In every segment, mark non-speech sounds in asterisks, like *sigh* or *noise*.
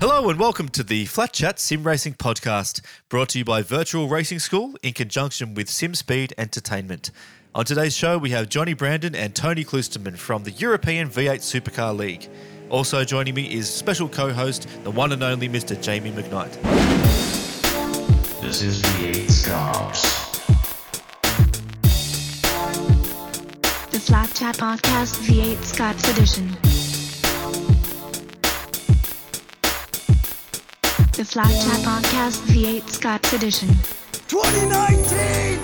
Hello and welcome to the Flat Chat Sim Racing Podcast, brought to you by Virtual Racing School in conjunction with SimSpeed Entertainment. On today's show, we have Johnny Brandon and Tony Kloosterman from the European V8 Supercar League. Also joining me is special co-host, the one and only Mr. Jamie McKnight. This is V8 Scops. The Flat Chat Podcast V8 Scops Edition. The Flat Chat Podcast V8 Scops Edition. 2019!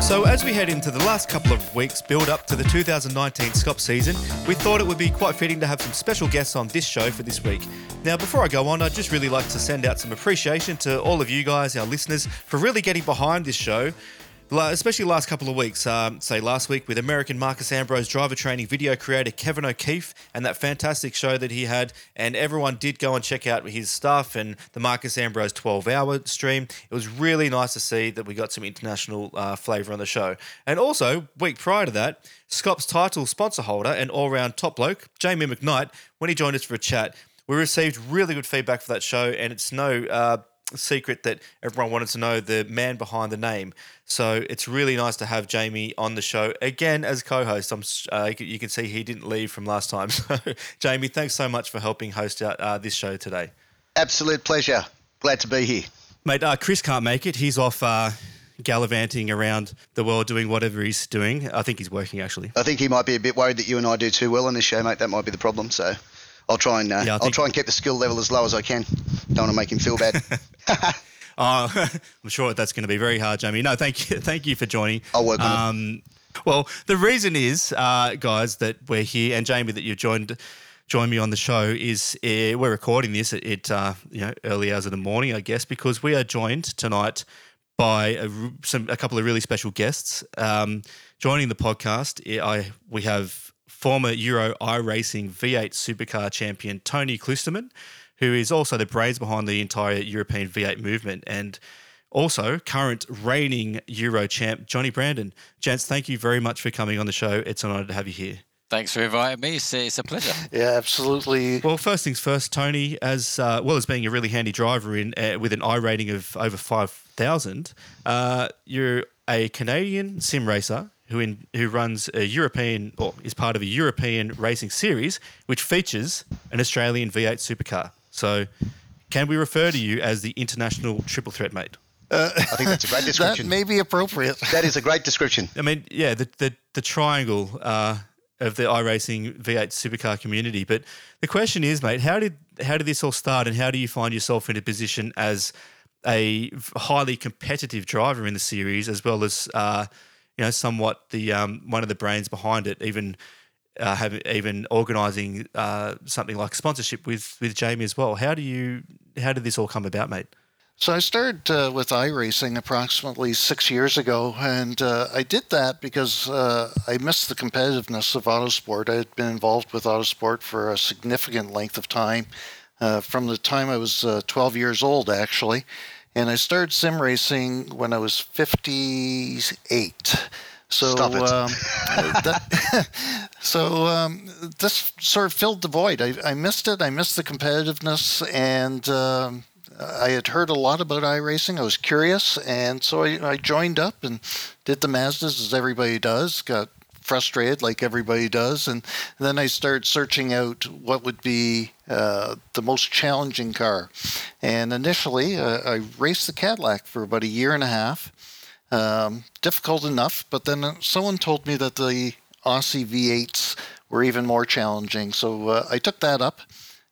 So, as we head into the last couple of weeks build up to the 2019 Scop season, we thought it would be quite fitting to have some special guests on this show for this week. Now, before I go on, I'd just really like to send out some appreciation to all of you guys, our listeners, for really getting behind this show. Especially last couple of weeks, um, say last week with American Marcus Ambrose driver training video creator Kevin O'Keefe and that fantastic show that he had. And everyone did go and check out his stuff and the Marcus Ambrose 12 hour stream. It was really nice to see that we got some international uh, flavour on the show. And also, week prior to that, Scop's title sponsor holder and all round top bloke, Jamie McKnight, when he joined us for a chat, we received really good feedback for that show. And it's no. Uh, secret that everyone wanted to know the man behind the name. So it's really nice to have Jamie on the show again as co-host. I'm uh, you can see he didn't leave from last time. *laughs* So Jamie, thanks so much for helping host out uh, this show today, Absolute pleasure. Glad to be here. mate. Uh, Chris can't make it. He's off. Uh, Gallivanting around the world doing whatever he's doing. I think he's working actually. I think he might be a bit worried that you and I do too well on this show, mate. That might be the problem. So I'll try and uh, Yeah, I'll try and keep the skill level as low as I can. Don't want to make him feel bad. *laughs* *laughs* Oh, *laughs* I'm sure that's going to be very hard, Jamie. No, thank you, thank you for joining. I'll work on it. um, Well, the reason is, uh, guys, that we're here, and Jamie, that you've joined join me on the show is uh, we're recording this at, at uh, you know early hours of the morning, I guess, because we are joined tonight by a, some a couple of really special guests. Um, joining the podcast, I we have former Euro iRacing V8 Supercar champion Tony Kloosterman, who is also the brains behind the entire European V8 movement, and also current reigning Euro champ Johnny Brandon. Gents, thank you very much for coming on the show. It's an honour to have you here. Thanks for inviting me. It's, it's a pleasure. *laughs* Yeah, absolutely. Well, first things first, Tony, as uh, well as being a really handy driver in uh, with an I rating of over five thousand, uh, you're a Canadian sim racer who in, who runs a European or is part of a European racing series which features an Australian V8 supercar. So, can we refer to you as the international triple threat mate? I think that's a great description. *laughs* That description. may be appropriate. that is a great description. I mean, yeah, the the, the triangle uh, of the iRacing V8 supercar community. But the question is, mate, how did how did this all start, and how do you find yourself in a position as a highly competitive driver in the series, as well as uh, you know, somewhat the um, one of the brains behind it, even. Uh, have even organising uh, something like sponsorship with with Jamie as well. How do you how did this all come about, mate? So I started uh, with iRacing approximately six years ago, and uh, I did that because uh, I missed the competitiveness of autosport. I had been involved with autosport for a significant length of time, uh, from the time I was uh, 12 years old, actually. And I started sim racing when I was 58. So, Stop it. Um, that, *laughs* so um, this sort of filled the void. I, I missed it. I missed the competitiveness, and um, I had heard a lot about iRacing. I was curious, and so I, I joined up and did the Mazdas as everybody does. Got frustrated like everybody does, and then I started searching out what would be uh, the most challenging car. And initially, uh, I raced the Cadillac for about a year and a half. Um, difficult enough, but then uh, someone told me that the Aussie V8s were even more challenging. So uh, I took that up,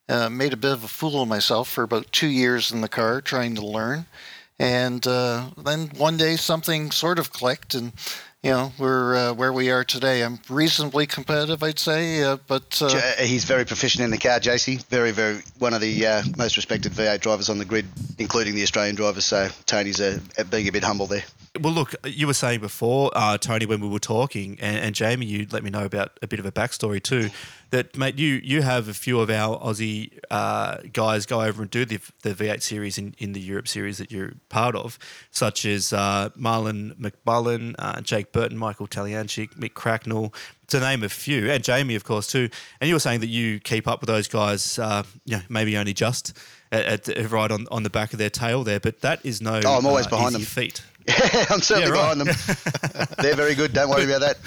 uh, made a bit of a fool of myself for about two years in the car trying to learn. And uh, then one day something sort of clicked, and you know we're uh, where we are today. I'm reasonably competitive, I'd say, uh, but uh, He's very proficient in the car, JC. Very, very one of the uh, most respected V8 drivers on the grid, including the Australian drivers. So Tony's uh, being a bit humble there. Well, look, you were saying before, uh, Tony, when we were talking, and, and Jamie, you let me know about a bit of a backstory too. That mate, you you have a few of our Aussie uh, guys go over and do the the V8 series in, in the Europe series that you're part of, such as uh, Marlon McMullen, uh, Jake Burton, Michael Talianchik, Mick Cracknell, to name a few, and Jamie, of course, too. And you were saying that you keep up with those guys, uh, you know, maybe only just at, at, right on, on the back of their tail there, but that is no. Oh, I'm always uh, behind them. Feat. Yeah, *laughs* I'm certainly Yeah, right. behind them. *laughs* They're very good. Don't worry about that.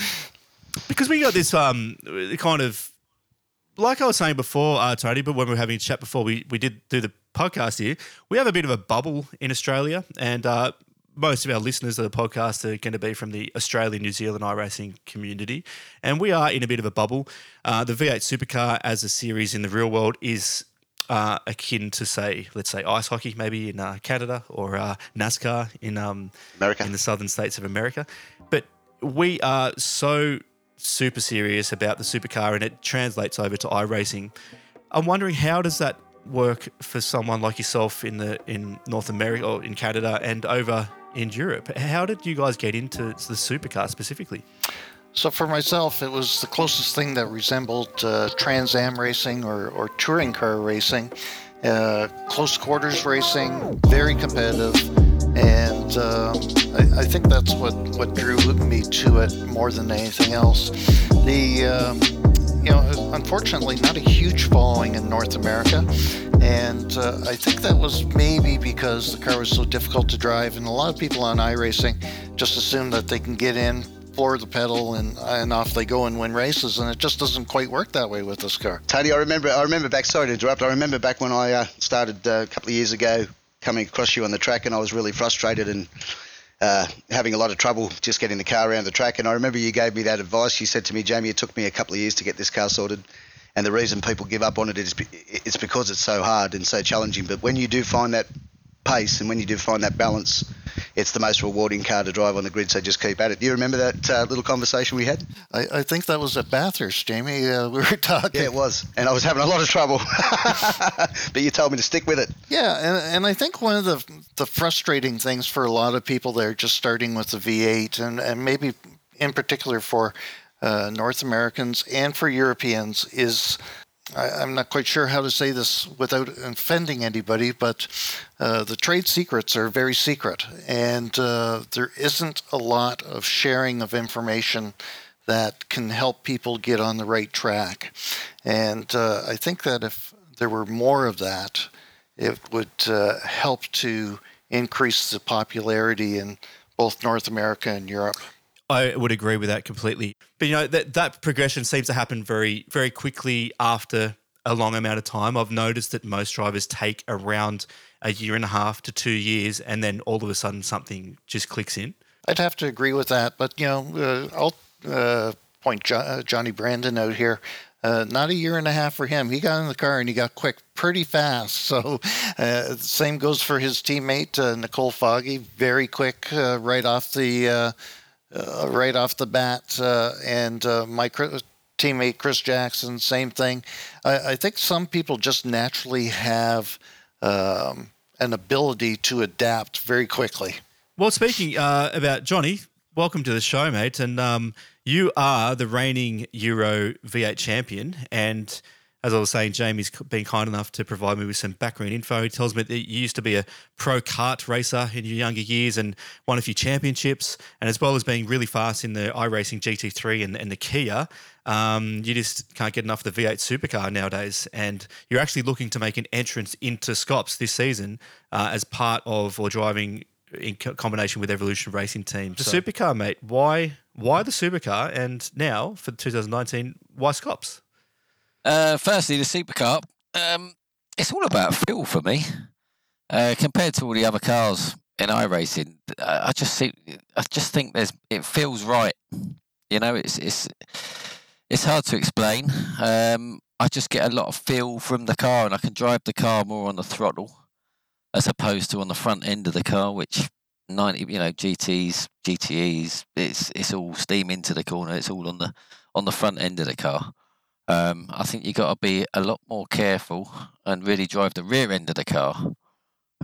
because we got this um kind of like I was saying before, uh, Tony, but when we were having a chat before we, we did do the podcast here, we have a bit of a bubble in Australia, and uh, most of our listeners of the podcast are going to be from the Australian New Zealand iRacing community, and we are in a bit of a bubble. Uh, the V8 Supercar as a series in the real world is uh, akin to say, let's say, ice hockey, maybe in uh, Canada or uh, NASCAR in um, America. in the southern states of America. But we are so super serious about the supercar, and it translates over to iRacing. I'm wondering how does that work for someone like yourself in the in North America or in Canada and over in Europe? How did you guys get into the supercar specifically? So for myself, it was the closest thing that resembled uh, Trans Am racing or, or touring car racing. Uh, close quarters racing, very competitive, and um, I, I think that's what, what drew me to it more than anything else. The um, you know, unfortunately, not a huge following in North America, and uh, I think that was maybe because the car was so difficult to drive, and a lot of people on iRacing just assume that they can get in, floor the pedal, and and off they go and win races, and it just doesn't quite work that way with this car. Tony, I remember. I remember back. Sorry to interrupt. I remember back when I uh, started uh, a couple of years ago, coming across you on the track, and I was really frustrated and uh, having a lot of trouble just getting the car around the track. And I remember you gave me that advice. You said to me, Jamie, it took me a couple of years to get this car sorted. And the reason people give up on it is it's because it's so hard and so challenging. But when you do find that pace and when you do find that balance, it's the most rewarding car to drive on the grid. So just keep at it. Do you remember that uh, little conversation we had? I, I think that was at Bathurst, Jamie. Uh, *laughs* we were talking. Yeah, it was. And I was having a lot of trouble. *laughs* but you told me to stick with it. Yeah, and, and I think one of the the frustrating things for a lot of people that are just starting with the V8, and, and maybe in particular for uh, North Americans and for Europeans, is I, I'm not quite sure how to say this without offending anybody, but uh, the trade secrets are very secret, and uh, there isn't a lot of sharing of information that can help people get on the right track. And uh, I think that if there were more of that, it would uh, help to increase the popularity in both North America and Europe. I would agree with that completely. But you know that that progression seems to happen very very quickly after a long amount of time. I've noticed that most drivers take around a year and a half to two years, and then all of a sudden something just clicks in. I'd have to agree with that, but you know, uh, I'll uh, point jo- uh, Johnny Brandon out here. Uh, not a year and a half for him. He got in the car and he got quick pretty fast. *laughs* So, uh, same goes for his teammate uh, Nicol Foggie. Very quick, uh, right off the uh, right off the bat. Uh, and uh, my teammate Chris Jackson, same thing. I, I think some people just naturally have um, an ability to adapt very quickly. Well, speaking uh, about Johnny, welcome to the show, mate. And um, you are the reigning Euro V8 champion. And as I was saying, Jamie's been kind enough to provide me with some background info. He tells me that you used to be a pro kart racer in your younger years and won a few championships. And as well as being really fast in the iRacing GT3 and, and the Kia, um, you just can't get enough of the V8 supercar nowadays. And you're actually looking to make an entrance into Scops this season uh, as part of or driving in co- combination with Evolution Racing Team. The supercar, mate. Why? Why the supercar? And now for 2019, why Scops? Uh, firstly, the supercar. Um, it's all about feel for me. Uh, compared to all the other cars in iRacing, I I just see, I just think there's it feels right. You know, it's it's it's hard to explain. Um, I just get a lot of feel from the car, and I can drive the car more on the throttle as opposed to on the front end of the car, which ninety, you know, GTS, GTEs, it's it's all steam into the corner. It's all on the on the front end of the car. Um, I think you got to be a lot more careful and really drive the rear end of the car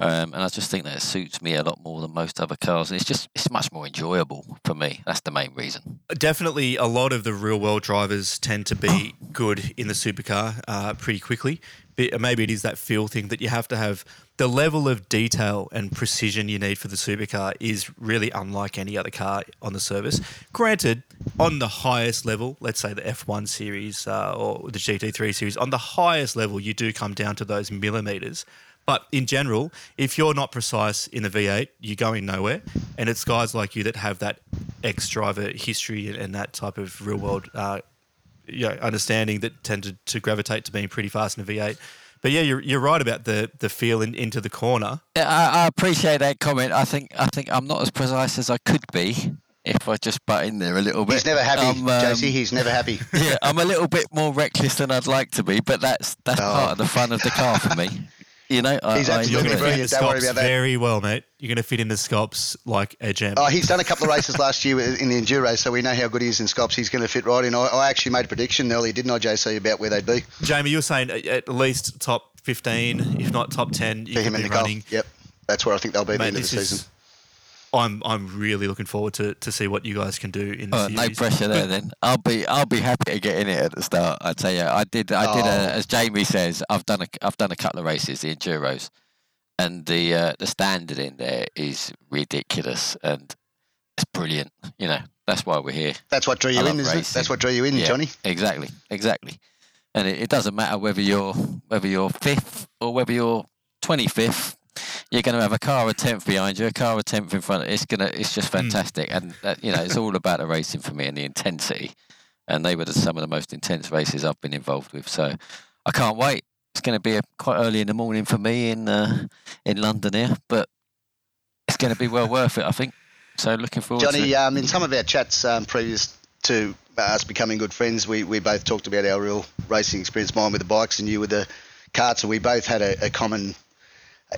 Um, and I just think that it suits me a lot more than most other cars. And it's just it's much more enjoyable for me. That's the main reason. Definitely, a lot of the real world drivers tend to be good in the supercar uh, pretty quickly. But maybe it is that feel thing that you have to have the level of detail and precision you need for the supercar is really unlike any other car on the service. Granted, on the highest level, let's say the F1 series uh, or the GT3 series, on the highest level, you do come down to those millimeters. But in general, if you're not precise in the V8, you're going nowhere. And it's guys like you that have that ex driver history and that type of real world uh, you know, understanding that tend to, gravitate to being pretty fast in a V8. But yeah, you're, you're right about the the feel in, into the corner. Yeah, I, I, appreciate that comment. I think I think I'm not as precise as I could be if I just butt in there a little bit. He's never happy, um, JC. He's *laughs* never happy. yeah, I'm a little bit more reckless than I'd like to be, but that's that's oh. part of the fun of the car for me. *laughs* You know, he's I, absolutely I brilliant. Don't worry about that. Very well, mate. You're going to fit in the scops like a gem. Oh, he's done a couple of races last year in the enduro, so we know how good he is in scops. He's going to fit right in. I, I actually made a prediction earlier, didn't I, JC, about where they'd be? Jamie, you were saying at least top 15, if not top 10, you For him in the running. Yep, that's where I think they'll be at the end of the season. I'm I'm really looking forward to, to see what you guys can do in the oh. No pressure there. Then I'll be I'll be happy to get in it at the start. I tell you, I did I oh. did a, as Jamie says. I've done a I've done a couple of races, the enduros, and the uh, the standard in there is ridiculous and it's brilliant. You know that's why we're here. That's what drew you in, isn't it? That's what drew you in, yeah, Johnny. Exactly, exactly. And it, it doesn't matter whether you're whether you're fifth or whether you're twenty fifth you're going to have a car a tenth behind you, a car a tenth in front. It's gonna, it's just hmm. fantastic, mm. and uh, you know, it's all about the racing for me and the intensity. And they were the, some of the most intense races I've been involved with. So I can't wait. It's going to be a, quite early in the morning for me in uh, in London here, but it's going to be well worth it, I think. So looking forward. Johnny, um, in some of our chats um, previous to us becoming good friends, we, we both talked about our real racing experience. Mine with the bikes, and you with the karts, and we both had a, a common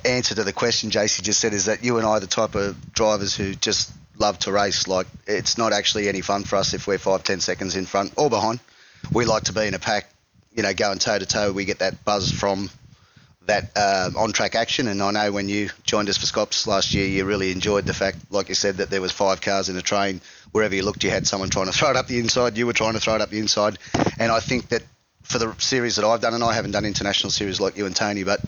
answer to the question JC just said is that you and I are the type of drivers who just love to race. Like it's not actually any fun for us if we're five, ten seconds in front or behind. We like to be in a pack, you know, going toe to toe. We get that buzz from that uh, on track action. And I know when you joined us for Scops last year, you really enjoyed the fact, like you said, that there was five cars in a train. Wherever you looked, you had someone trying to throw it up the inside. You were trying to throw it up the inside. And I think that for the series that I've done, and I haven't done international series like you and Tony, but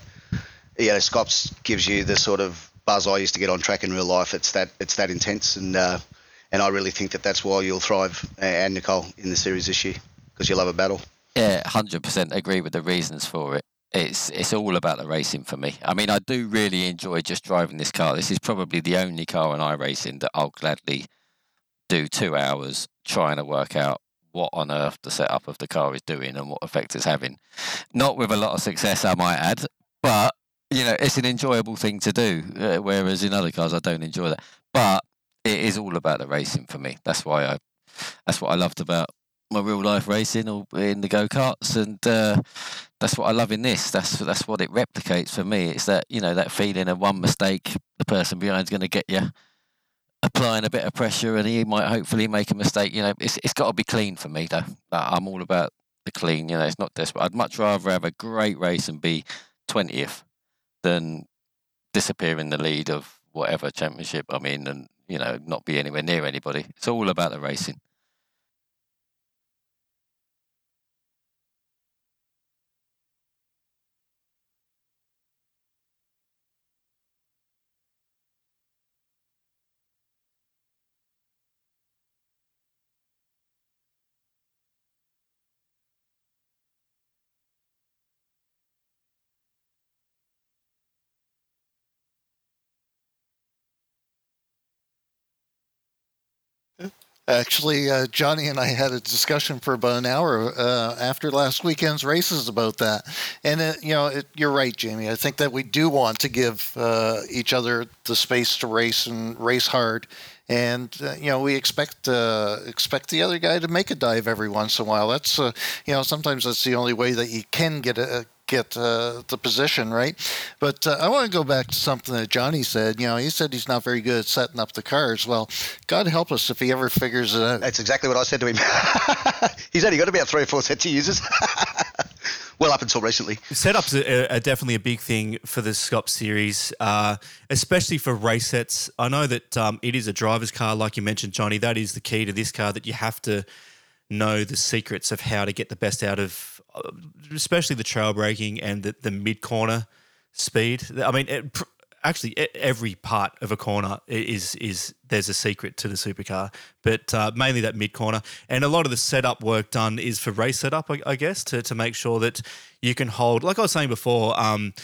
you know, Scops gives you the sort of buzz I used to get on track in real life. It's that it's that intense, and uh, and I really think that that's why you'll thrive, uh, and Nicol in the series this year because you love a battle. Yeah, hundred percent agree with the reasons for it. It's it's all about the racing for me. I mean, I do really enjoy just driving this car. This is probably the only car in iRacing that I'll gladly do two hours trying to work out what on earth the setup of the car is doing and what effect it's having. Not with a lot of success, I might add, but you know, it's an enjoyable thing to do. Uh, whereas in other cars, I don't enjoy that. But it is all about the racing for me. That's why I, that's what I loved about my real life racing or in the go karts, and uh, that's what I love in this. That's that's what it replicates for me. It's that you know that feeling of one mistake, the person behind's going to get you applying a bit of pressure, and he might hopefully make a mistake. You know, it's it's got to be clean for me though. I'm all about the clean. You know, it's not desperate. I'd much rather have a great race and be twentieth than disappear in the lead of whatever championship I'm in and, you know, not be anywhere near anybody. It's all about the racing. Actually, uh, Johnny and I had a discussion for about an hour uh, after last weekend's races about that. And, it, you know, it, you're right, Jamie. I think that we do want to give uh, each other the space to race and race hard. And, uh, you know, we expect uh, expect the other guy to make a dive every once in a while. That's, uh, you know, sometimes that's the only way that you can get a, get uh, the position right. But uh, I want to go back to something that Johnny said. You know, he said he's not very good at setting up the cars. Well, God help us if he ever figures it out. That's exactly what I said to him. He's only got about three or four sets he uses. *laughs* well, up until recently. Setups are, are definitely a big thing for the Scop series, uh, especially for race sets. I know that um, it is a driver's car, like you mentioned, Johnny. That is the key to this car that you have to know the secrets of how to get the best out of, especially the trail braking and the, the mid corner speed. I mean, it, actually, every part of a corner is is there's a secret to the supercar, but uh, mainly that mid corner. And a lot of the setup work done is for race setup, I, I guess, to to make sure that you can hold. Like I was saying before. Um,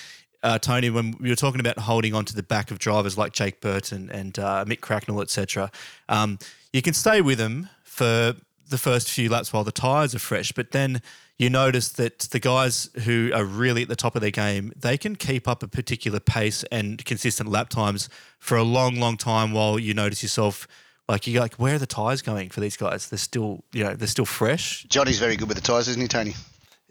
uh, Tony, when we were talking about holding on to the back of drivers like Jake Burton and uh, Mick Cracknell, etc., um, you can stay with them for the first few laps while the tyres are fresh, but then you notice that the guys who are really at the top of their game, they can keep up a particular pace and consistent lap times for a long, long time while you notice yourself like you're like, where are the tyres going for these guys? They're still, you know, they're still fresh. Johnny's very good with the tyres, isn't he, Tony?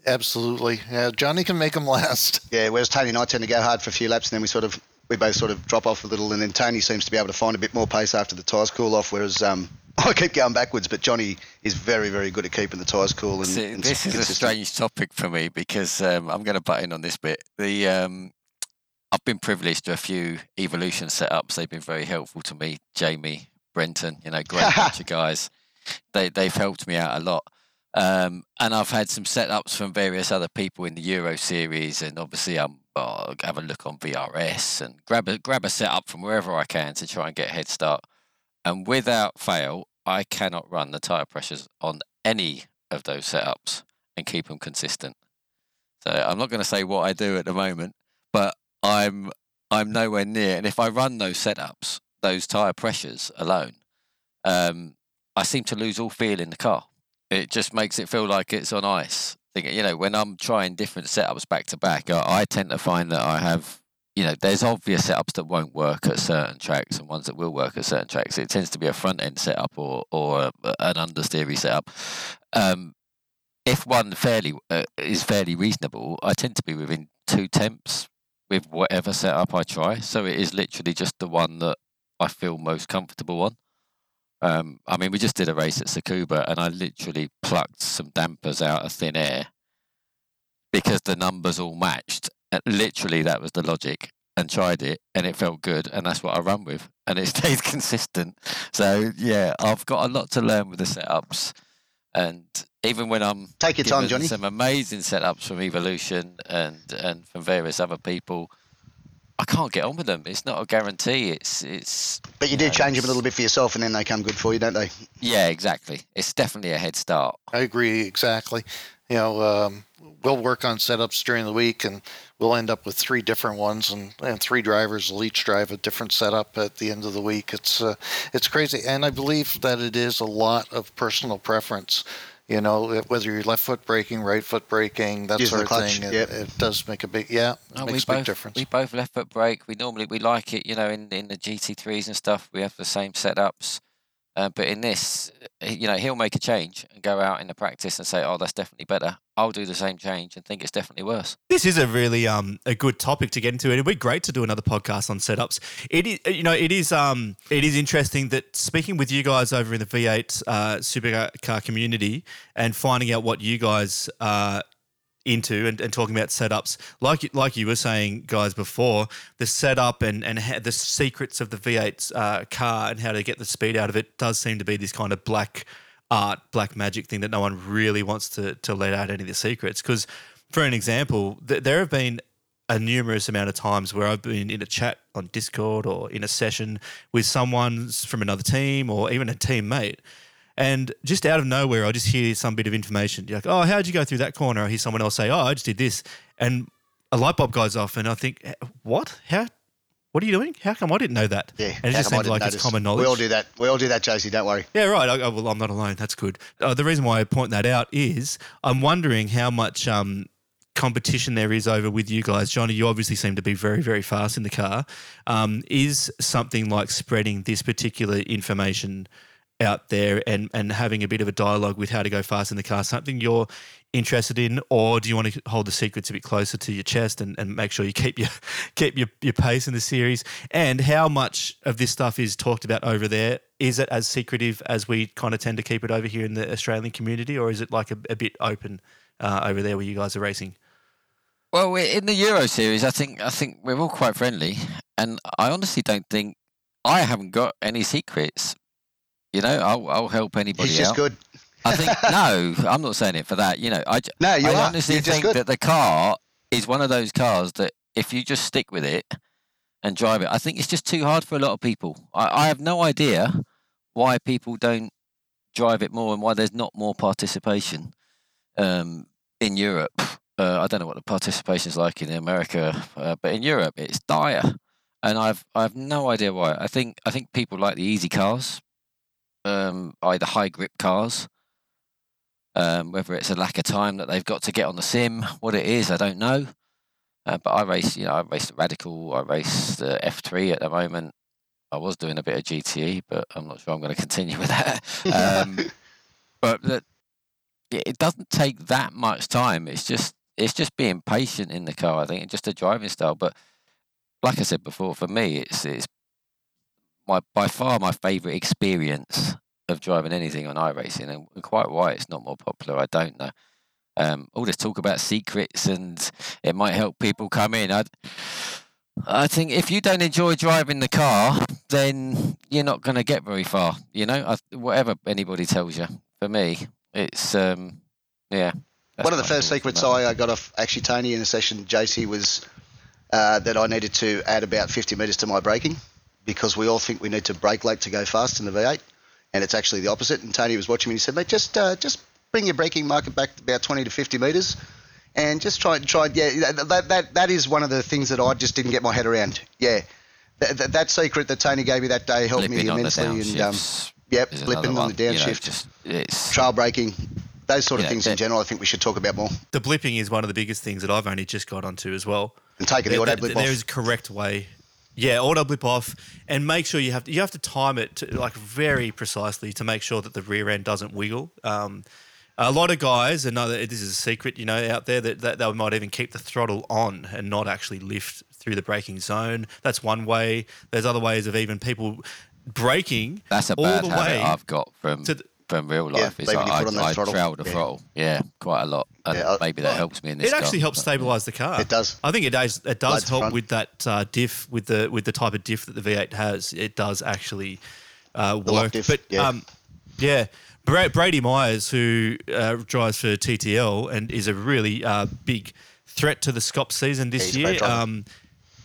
Absolutely. Yeah, Johnny can make them last. *laughs* Yeah, whereas Tony and I tend to go hard for a few laps, and then we sort of we both sort of drop off a little, and then Tony seems to be able to find a bit more pace after the tyres cool off, whereas um, I keep going backwards. But Johnny is very, very good at keeping the tyres cool. And, See, and this is a strange topic for me because um, I'm going to butt in on this bit. The um, I've been privileged to a few evolution setups. They've been very helpful to me. Jamie, Brenton, you know, great *laughs* bunch of guys. They they've helped me out a lot. Um, and I've had some setups from various other people in the Euro series, and obviously I'm I'll have a look on VRS and grab a grab a setup from wherever I can to try and get a head start. And without fail, I cannot run the tire pressures on any of those setups and keep them consistent. So I'm not going to say what I do at the moment, but I'm I'm nowhere near. And if I run those setups, those tire pressures alone, um, I seem to lose all feel in the car. It just makes it feel like it's on ice. You know, when I'm trying different setups back to back, I, I tend to find that I have, you know, there's obvious setups that won't work at certain tracks and ones that will work at certain tracks. It tends to be a front end setup or or an understeery setup. Um, if one fairly uh, is fairly reasonable, I tend to be within two temps with whatever setup I try. So it is literally just the one that I feel most comfortable on. Um, I mean, we just did a race at Tsukuba, and I literally plucked some dampers out of thin air because the numbers all matched. And literally, that was the logic. And tried it, and it felt good, and that's what I run with, and it *laughs* stayed consistent. So yeah, I've got a lot to learn with the setups, and even when I'm Take your time, given Johnny. some amazing setups from Evolution and and from various other people, I can't get on with them. It's not a guarantee. It's it's But you do Yeah, change them a little bit for yourself, and then they come good for you, don't they? yeah, exactly. It's definitely a head start. I agree exactly. You know, um, we'll work on setups during the week, and we'll end up with three different ones, and, and three drivers will each drive a different setup at the end of the week. It's uh, it's crazy, and I believe that it is a lot of personal preference. You know, whether you're left foot braking, right foot braking, that Using sort of clutch, thing. yep. It, it does make a big yeah, it Oh, we makes a big difference. we both left foot brake. We normally we like it, you know, in in the GT3s and stuff. We have the same setups. Uh, but in this, uh, you know, he'll make a change and go out in the practice and say, "Oh, that's definitely better." I'll do the same change and think it's definitely worse. This is a really um a good topic to get into. and It'd be great to do another podcast on setups. It is you know it is um it is interesting that speaking with you guys over in the V8 uh, supercar community and finding out what you guys are into and, and talking about setups like like you were saying guys before the setup and and the secrets of the V8 uh, car and how to get the speed out of it does seem to be this kind of black art black magic thing that no one really wants to to let out any of the secrets because for an example th- there have been a numerous amount of times where I've been in a chat on Discord or in a session with someone from another team or even a teammate. And just out of nowhere, I just hear some bit of information. You're like, oh, how'd you go through that corner? I hear someone else say, oh, I just did this. And a light bulb goes off, and I think, "Eh, what? How? What are you doing? How come I didn't know that? Yeah. And it just seems like notice? it's common knowledge. We all do that. We all do that, JC. Don't worry. Yeah, right. I, I, well, I'm not alone. That's good. Uh, the reason why I point that out is I'm wondering how much um, competition there is over with you guys. Johnny, you obviously seem to be very, very fast in the car. Um, is something like spreading this particular information out there and and having a bit of a dialogue with how to go fast in the car something you're interested in, or do you want to hold the secrets a bit closer to your chest and, and make sure you keep your *laughs* keep your, your pace in the series? And how much of this stuff is talked about over there? Is it as secretive as we kind of tend to keep it over here in the Australian community, or is it like a, a bit open uh, over there where you guys are racing? Well, in the Euro series, I think I think we're all quite friendly, and I honestly don't think I haven't got any secrets. You know, I'll, I'll help anybody He's just out. good. I think *laughs* no, I'm not saying it for that. You know, I, No, you I are. honestly You're think that the car is one of those cars that if you just stick with it and drive it, I think it's just too hard for a lot of people. I, I have no idea why people don't drive it more and why there's not more participation um, in Europe. Uh, I don't know what the participation is like in America, uh, but in Europe it's dire, and I've I've no idea why. I think I think people like the easy cars, um, either high grip cars, um, whether it's a lack of time that they've got to get on the sim, what it is, I don't know. Uh, but I race, you know, I race the Radical, I race the F3 at the moment. I was doing a bit of GTE, but I'm not sure I'm going to continue with that. *laughs* Um, but that it it doesn't take that much time. It's just it's just being patient in the car. I think and just a driving style. But like I said before, for me, it's it's my by far my favourite experience of driving anything on iRacing, and quite why it's not more popular, I don't know. Um, all this talk about secrets and it might help people come in. I, I think if you don't enjoy driving the car, then you're not going to get very far. You know, I, whatever anybody tells you. For me, it's um, yeah. One of the first secrets. I, I got off actually Tony in a session, JC, was uh, that I needed to add about 50 metres to my braking because we all think we need to brake late to go fast in the V8, and it's actually the opposite. And Tony was watching me and he said, mate, just uh, just bring your braking market back about 20 to 50 metres. And just try, try, yeah. That, that, that, that is one of the things that I just didn't get my head around. Yeah, that, that, that secret that Tony gave me that day helped Blipping me immensely. And um, yep, is another blipping on one, the you know, downshift, just- trail braking, those sort of Yeah, things in general. I think we should talk about more. The blipping is one of the biggest things that I've only just got onto as well. And taking the There- auto there- blip there off. is a correct way. Yeah, auto blip off, and make sure you have to you have to time it to, like very precisely to make sure that the rear end doesn't wiggle. Um, a lot of guys, and know that this is a secret, you know, out there that, that they might even keep the throttle on and not actually lift through the braking zone. That's one way. There's other ways of even people braking That's a all bad the habit way I've got from to the- from real Yeah, life. is leaving your I, foot on I, I throttle. trail the Yeah. throttle. Yeah, quite a lot. And Yeah, maybe that helps me in this. It actually car, helps but- stabilize the car. It does. I think it does. It does Loads of help front. with that uh, diff with the with the type of diff that the V8 has. It does actually uh, The work. diff, but yeah. um, yeah, Brady Myers, who uh, drives for TTL and is a really uh, big threat to the Scop season this He's year. Um,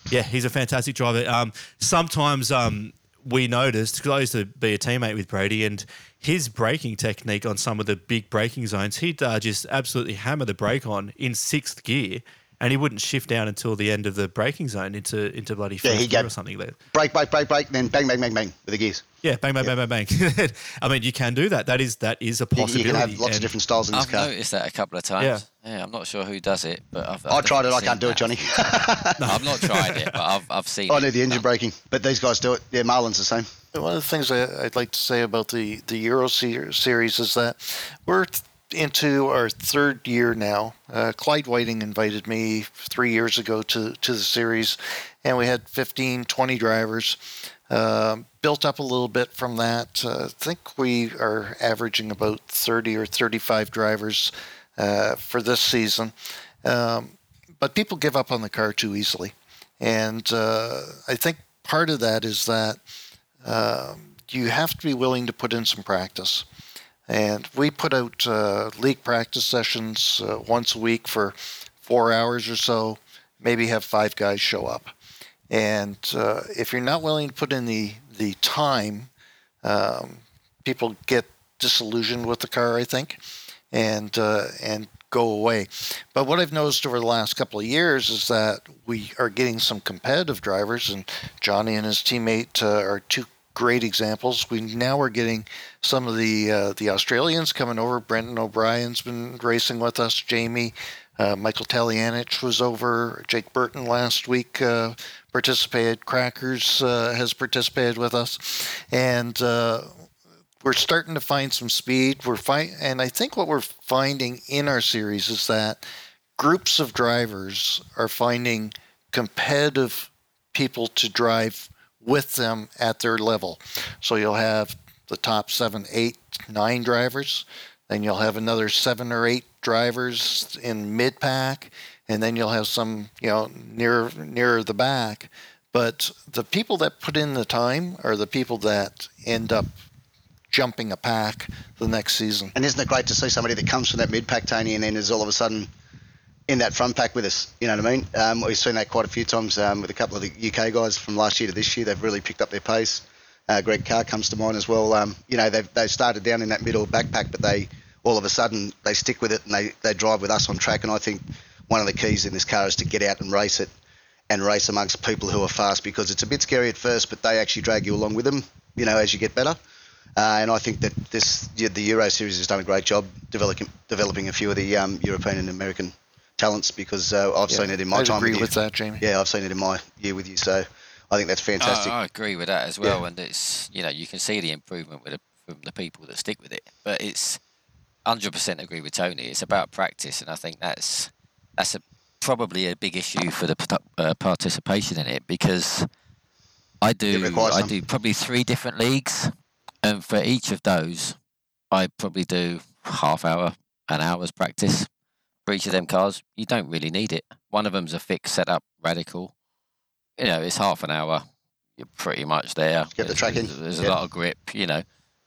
yeah, he's a fantastic driver. Um, sometimes um, we noticed because I used to be a teammate with Brady, and his braking technique on some of the big braking zones, he'd uh, just absolutely hammer the brake on in sixth gear, and he wouldn't shift down until the end of the braking zone into into bloody Yeah, first he gear got- or something there. brake, brake, brake, brake, then bang, bang, bang, bang with the gears. Yeah, bang, bang, bang, bang, bang. *laughs* I mean, you can do that. That is that is a possibility. you can have lots of different styles in this I've car. noticed that a couple of times. Yeah. I'm not sure who does it, but I've, I've I tried it. I can't do seen it, Johnny. that. *laughs* I've not tried it, but I've, I've seen *laughs* I it. need the engine braking, but these guys do it. Yeah, Marlin's the same. One of the things I, I'd like to say about the, the Euro series is that we're th- into our third year now. Uh, Clyde Whiting invited me three years ago to, to the series, and we had 15, 20 drivers. Um built up a little bit from that. Uh, I think we are averaging about 30 or 35 drivers uh, for this season. Um, but people give up on the car too easily. And uh, I think part of that is that um, you have to be willing to put in some practice. And we put out uh, league practice sessions uh, once a week for four hours or so, maybe have five guys show up. And uh, if you're not willing to put in the, the time, um, people get disillusioned with the car, I think, and uh, and go away. But what I've noticed over the last couple of years is that we are getting some competitive drivers, and Johnny and his teammate uh, are two great examples. We now are getting some of the uh, the Australians coming over. Brendan O'Brien's been racing with us. Jamie, uh, Michael Talianich was over. Jake Burton last week uh, participated. Crackers uh, has participated with us, and uh, we're starting to find some speed. We're fi- and I think what we're finding in our series is that groups of drivers are finding competitive people to drive with them at their level. So you'll have the top seven, eight, nine drivers. Then you'll have another seven or eight drivers in mid pack, and then you'll have some, you know, near nearer the back. But the people that put in the time are the people that end up jumping a pack the next season. And isn't it great to see somebody that comes from that mid pack, Tony, and then is all of a sudden in that front pack with us? You know what I mean? Um, we've seen that quite a few times um, with a couple of the UK guys from last year to this year. They've really picked up their pace. Uh, Greg Carr comes to mind as well. Um, you know, they've, they've started down in that middle backpack, but they all of a sudden they stick with it and they, they drive with us on track. And I think one of the keys in this car is to get out and race it and race amongst people who are fast because it's a bit scary at first, but they actually drag you along with them, you know, as you get better. Uh, and I think that this the Euro Series has done a great job developing developing a few of the um, European and American talents because uh, I've Yeah, seen it in my I'd time. agree with, you. with that, Jamie. Yeah, I've seen it in my year with you, so I think that's fantastic. I, I agree with that as well, Yeah. and it's you know you can see the improvement with the, from the people that stick with it. But it's hundred percent agree with Tony. It's about practice, and I think that's that's a, probably a big issue for the uh, participation in it because I do I do probably three different leagues, and for each of those, I probably do half hour, an hour's practice for each of them cars. You don't really need it. One of them's a fixed setup, radical. You know, it's half an hour. You're pretty much there. Get the There's- track in. There's, there's a lot of grip. You know,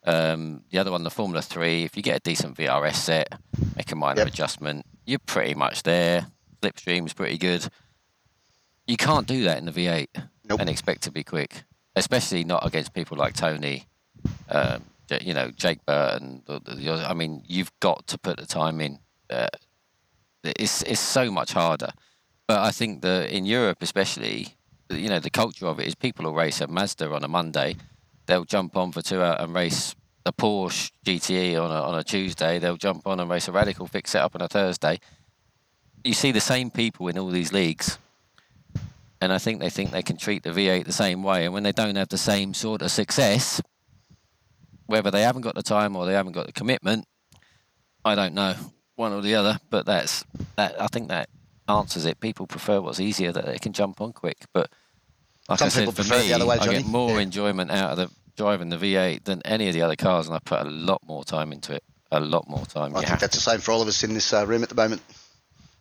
um, the other one, the Formula Three. If you get a decent VRS set, make a minor Yep. adjustment, you're pretty much there. Slipstream's pretty good. You can't do that in the V8 Nope. and expect to be quick, especially not against people like Tony. Um, you know, Jake Burton. I mean, you've got to put the time in. Uh, it's it's so much harder. But I think that in Europe, especially, you know, the culture of it is people will race a Mazda on a Monday, they'll jump on for two hours and race a Porsche GTE on a on a Tuesday. They'll jump on and race a Radical fix setup on a Thursday. You see the same people in all these leagues, and I think they think they can treat the V8 the same way. And when they don't have the same sort of success, whether they haven't got the time or they haven't got the commitment, I don't know, one or the other. But that's that. I think that answers it. People prefer what's easier that they can jump on quick. But like Some I said, people for me, way, I get more Yeah. enjoyment out of the driving the V8 than any of the other cars, and I put a lot more time into it. A lot more time. I You think that's to. the same for all of us in this uh, room at the moment.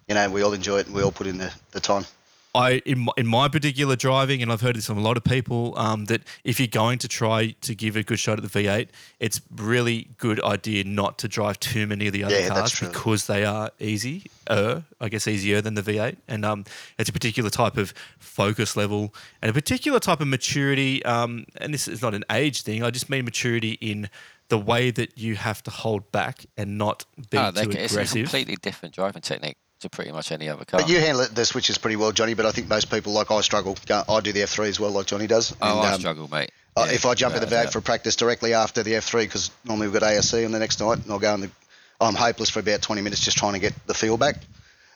You know, we all enjoy it and we all put in the, the time. I in my, in my particular driving, and I've heard this from a lot of people, um, that if you're going to try to give a good shot at the V8, it's really good idea not to drive too many of the other Yeah, cars because they are easy, uh, I guess easier than the V8, and um, it's a particular type of focus level and a particular type of maturity. Um, and this is not an age thing; I just mean maturity in the way that you have to hold back and not be Oh, too ca- it's a completely different driving technique to pretty much any other car. But you handle it, the switches pretty well, Johnny. But I think most people, like I, struggle. I do the F3 as well, like Johnny does. oh, I um, struggle, mate. Uh, Yeah, if I jump in the V8 for practice directly after the F3, because normally we've got ASC on the next night, and I'll go in the. I'm hopeless for about 20 minutes just trying to get the feel back.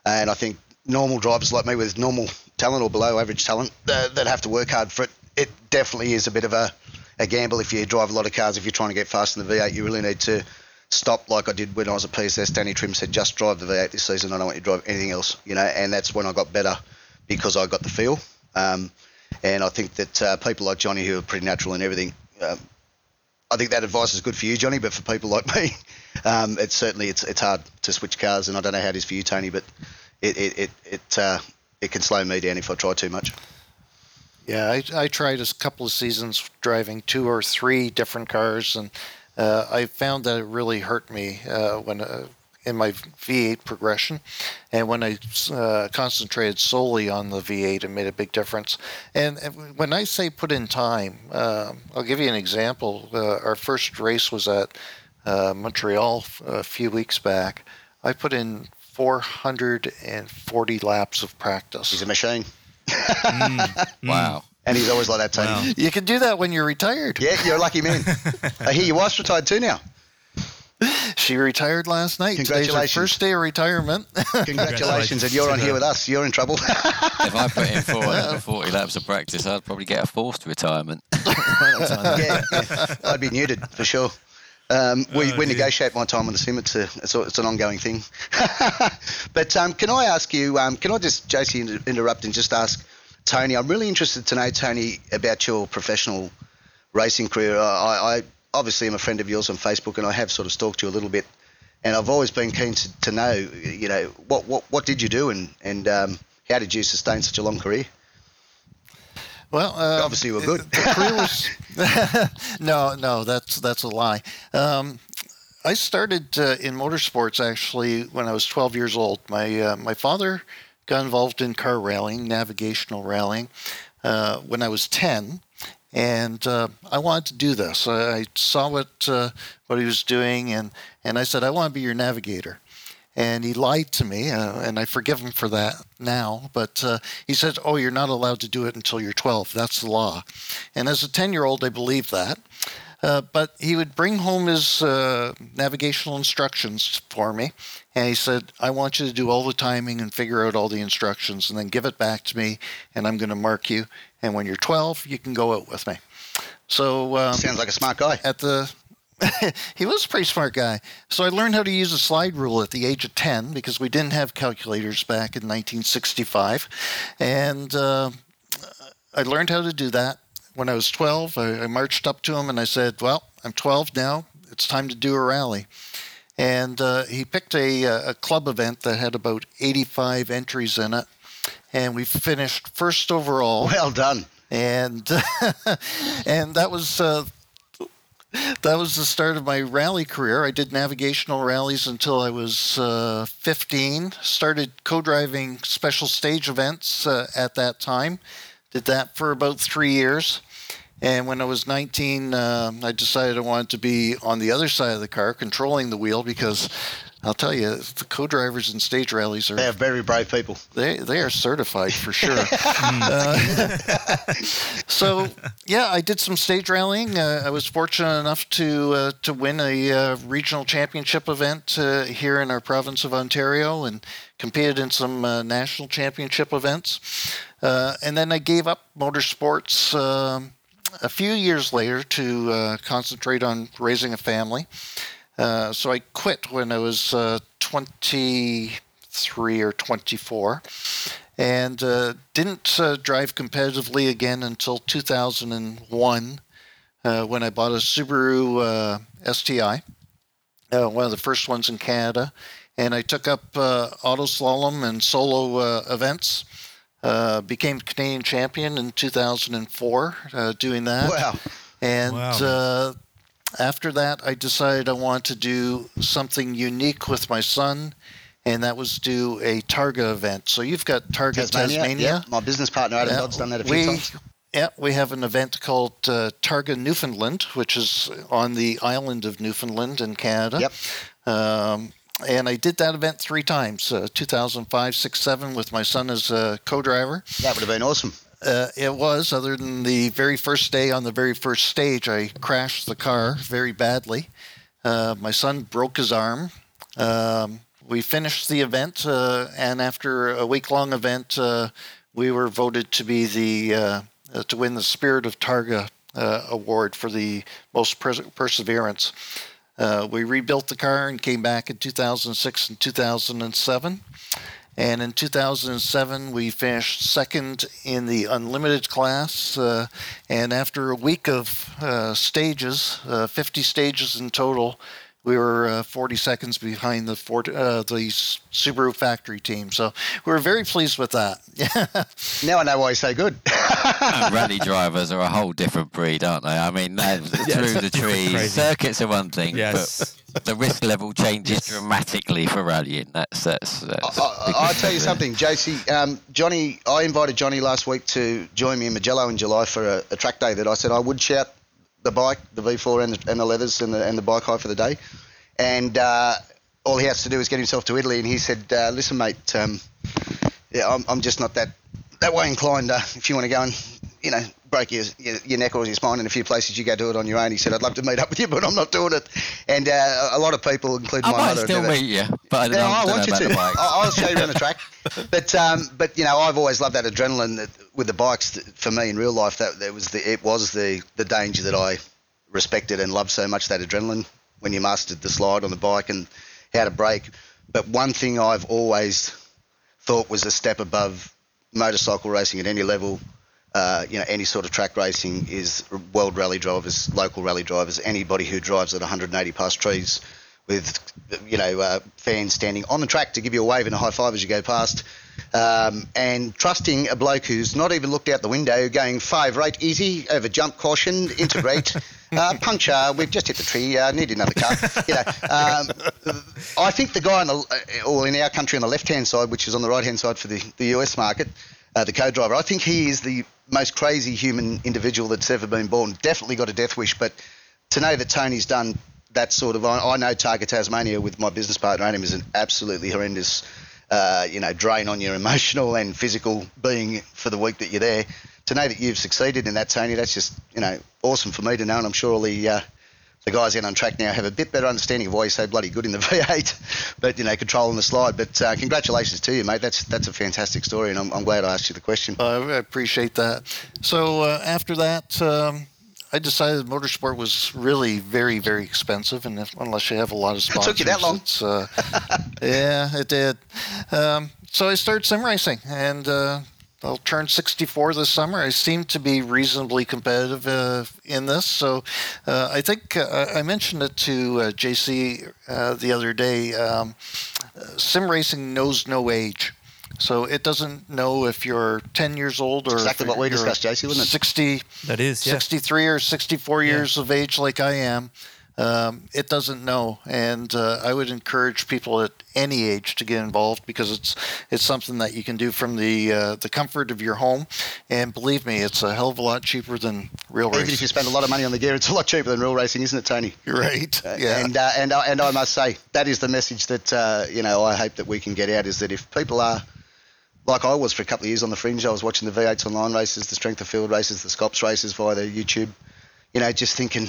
And I think normal drivers like me with normal talent or below average talent uh, that have to work hard for it, it definitely is a bit of a, a gamble if you drive a lot of cars. If you're trying to get fast in the V8, you really need to stop like I did when I was at PSS. Danny Trim said, just drive the V8 this season. I don't want you to drive anything else, you know. And that's when I got better because I got the feel. Um, and I think that uh, people like Johnny, who are pretty natural and everything, um, I think that advice is good for you, Johnny. But for people like *laughs* me, um, it's certainly it's it's hard to switch cars, and I don't know how it is for you, Tony, but it it it it, uh, it can slow me down if I try too much. Yeah, I, I tried a couple of seasons driving two or three different cars, and uh, I found that it really hurt me uh, when uh, in my V8 progression, and when I uh, concentrated solely on the V8, it made a big difference. And, and when I say put in time, um I'll give you an example. Uh, our first race was at uh, Montreal f- a few weeks back. I put in 440 laps of practice. He's a machine, *laughs* *laughs* wow. And he's always like that, Tony. Wow. You can do that when you're retired. Yeah, you're a lucky man. *laughs* I hear your wife's retired too now. She retired last night. Today's her Congratulations. first day of retirement. Congratulations, and you're on here with us. You're in trouble. If I put in *laughs* 40 laps of practice, I'd probably get a forced retirement. yeah, *laughs* yeah, I'd be neutered for sure. Um, we, Oh, we dear. negotiate my time on the sim. It's a it's, a, it's an ongoing thing. but um, can I ask you? Um, can I just, JC, inter- interrupt and just ask Tony? I'm really interested to know, Tony, about your professional racing career. I, I obviously am a friend of yours on Facebook, and I have sort of stalked you a little bit. And I've always been keen to, to know, you know, what, what, what did you do, and and um, how did you sustain such a long career? Well, uh, Obviously, you were good. Was *laughs* no, no. That's that's a lie. Um, I started uh, in motorsports actually when I was 12 years old. My uh, my father got involved in car rallying, navigational rallying, uh, when I was 10, and uh, I wanted to do this. I, I saw what uh, what he was doing, and and I said I want to be your navigator. And he lied to me, uh, and I forgive him for that now. But uh, he said, "Oh, you're not allowed to do it until you're 12. That's the law." And as a 10-year-old, I believed that. Uh, but he would bring home his uh, navigational instructions for me, and he said, "I want you to do all the timing and figure out all the instructions, and then give it back to me, and I'm going to mark you. And when you're 12, you can go out with me." So um, Sounds like a smart guy. at the *laughs* he was a pretty smart guy. So I learned how to use a slide rule at the age of 10 because we didn't have calculators back in 1965. And uh, I learned how to do that. When I was 12, I, I marched up to him and I said, Well, I'm 12 now. It's time to do a rally. And uh, he picked a, a club event that had about 85 entries in it. And we finished first overall Well done. and *laughs* and that was uh, that was the start of my rally career. I did navigational rallies until I was uh, 15. Started co-driving special stage events uh, at that time. Did that for about three years. And when I was 19, uh, I decided I wanted to be on the other side of the car, controlling the wheel, because I'll tell you, the co-drivers in stage rallies are They are very brave people. they they are certified for sure. *laughs* Uh, *laughs* so yeah, I did some stage rallying. Uh, I was fortunate enough to uh, to win a uh, regional championship event uh, here in our province of Ontario, and competed in some uh, national championship events. Uh, and then I gave up motorsports. um a few years later to uh, concentrate on raising a family. Uh, so I quit when I was uh, 23 or 24 and didn't drive competitively again until 2001 uh, when I bought a Subaru STI, uh, one of the first ones in Canada. And I took up uh, auto slalom and solo uh, events. Uh, became Canadian champion in 2004 uh, doing that. Wow. And Wow. uh, after that, I decided I wanted to do something unique with my son, and that was do a Targa event. So you've got Targa Tasmania. Yeah, my business partner Adam Yeah, Dodd's done that a few we, times. Yeah, we have an event called uh, Targa Newfoundland, which is on the island of Newfoundland in Canada. Yep. Um, and I did that event three times uh, 2005, 6, 7 with my son as a co driver. That would have been awesome. Uh, it was, other than the very first day on the very first stage, I crashed the car very badly. Uh, my son broke his arm. Um, we finished the event, uh, and after a week long event, uh, we were voted to be the uh, uh, to win the Spirit of Targa uh, award for the most pers- perseverance. Uh, we rebuilt the car and came back in 2006 and 2007. And in 2007, we finished second in the unlimited class. Uh, and after a week of uh, stages, uh, 50 stages in total, we were uh, 40 seconds behind the Ford, uh, the Subaru factory team. So we were very pleased with that. *laughs* Now I know why he's so good. *laughs* And rally drivers are a whole different breed, aren't they? I mean, they're *laughs* through the trees. crazy. Circuits are one thing, Yes. but the risk level changes dramatically for rallying. That's that's. that's I, I'll tell you something, JC. Um, Johnny, I invited Johnny last week to join me in Mugello in July for a, a track day that I said I would shout the bike, the V4 and the, and the leathers and the, and the bike high for the day. And uh, all he has to do is get himself to Italy. And he said, uh, listen, mate, um, yeah, I'm, I'm just not that, that way inclined. Uh, if you want to go and, you know, break your, your, your neck or your spine in a few places, you go do it on your own. He said, I'd love to meet up with you, but I'm not doing it. And uh, a lot of people, including I my might mother, still meet you, but I don't, Yeah, know, I don't want you to. the bikes. I- I'll show you around the track. *laughs* But um, but you know, I've always loved that adrenaline that, with the bikes. For me, in real life, that, that was the it was the the danger that I respected and loved so much. That adrenaline when you mastered the slide on the bike and how to brake. But one thing I've always thought was a step above motorcycle racing at any level. Uh, you know, any sort of track racing is world rally drivers, local rally drivers, anybody who drives at 180 past trees with, you know, uh, fans standing on the track to give you a wave and a high five as you go past. Um, and trusting a bloke who's not even looked out the window, going five right easy over jump caution, integrate, *laughs* uh, puncture. We've just hit the tree. Uh, need another car. You know, um, I think the guy on the, or in our country on the left-hand side, which is on the right-hand side for the, the US market, uh, the co-driver. I think he is the most crazy human individual that's ever been born. Definitely got a death wish, but to know that Tony's done that sort of, I, I know Targa Tasmania with my business partner Adam is an absolutely horrendous, uh, you know, drain on your emotional and physical being for the week that you're there. To know that you've succeeded in that, Tony, that's just, you know, awesome for me to know, and I'm sure all the uh, the guys out on track now have a bit better understanding of why you're so bloody good in the *laughs* V8, but you know, controlling the slide. But uh, congratulations to you, mate. That's that's a fantastic story, and I'm, I'm glad I asked you the question. I appreciate that. So uh, after that. Um, I decided motorsport was really very, very expensive, and if, unless you have a lot of sponsors, it took you that long. Uh, *laughs* yeah, it did. Um, so I started sim racing, and uh, I'll turn 64 this summer. I seem to be reasonably competitive uh, in this. So uh, I think uh, I mentioned it to uh, JC uh, the other day. Um, sim racing knows no age. So it doesn't know if you're 10 years old or exactly what we you're discussed, JC, wasn't it? 60, That is, yeah. 63 or 64 years of age like I am. Um, it doesn't know, and uh, I would encourage people at any age to get involved because it's it's something that you can do from the uh, the comfort of your home, and believe me, it's a hell of a lot cheaper than real racing. Even if you spend a lot of money on the gear, it's a lot cheaper than real racing, isn't it, Tony? *laughs* You're right. Yeah. And uh, and uh, and I must say that is the message that uh, you know I hope that we can get out is that if people are like I was for a couple of years on the fringe, I was watching the V8s online races, the strength of field races, the Scops races via the YouTube, you know, just thinking.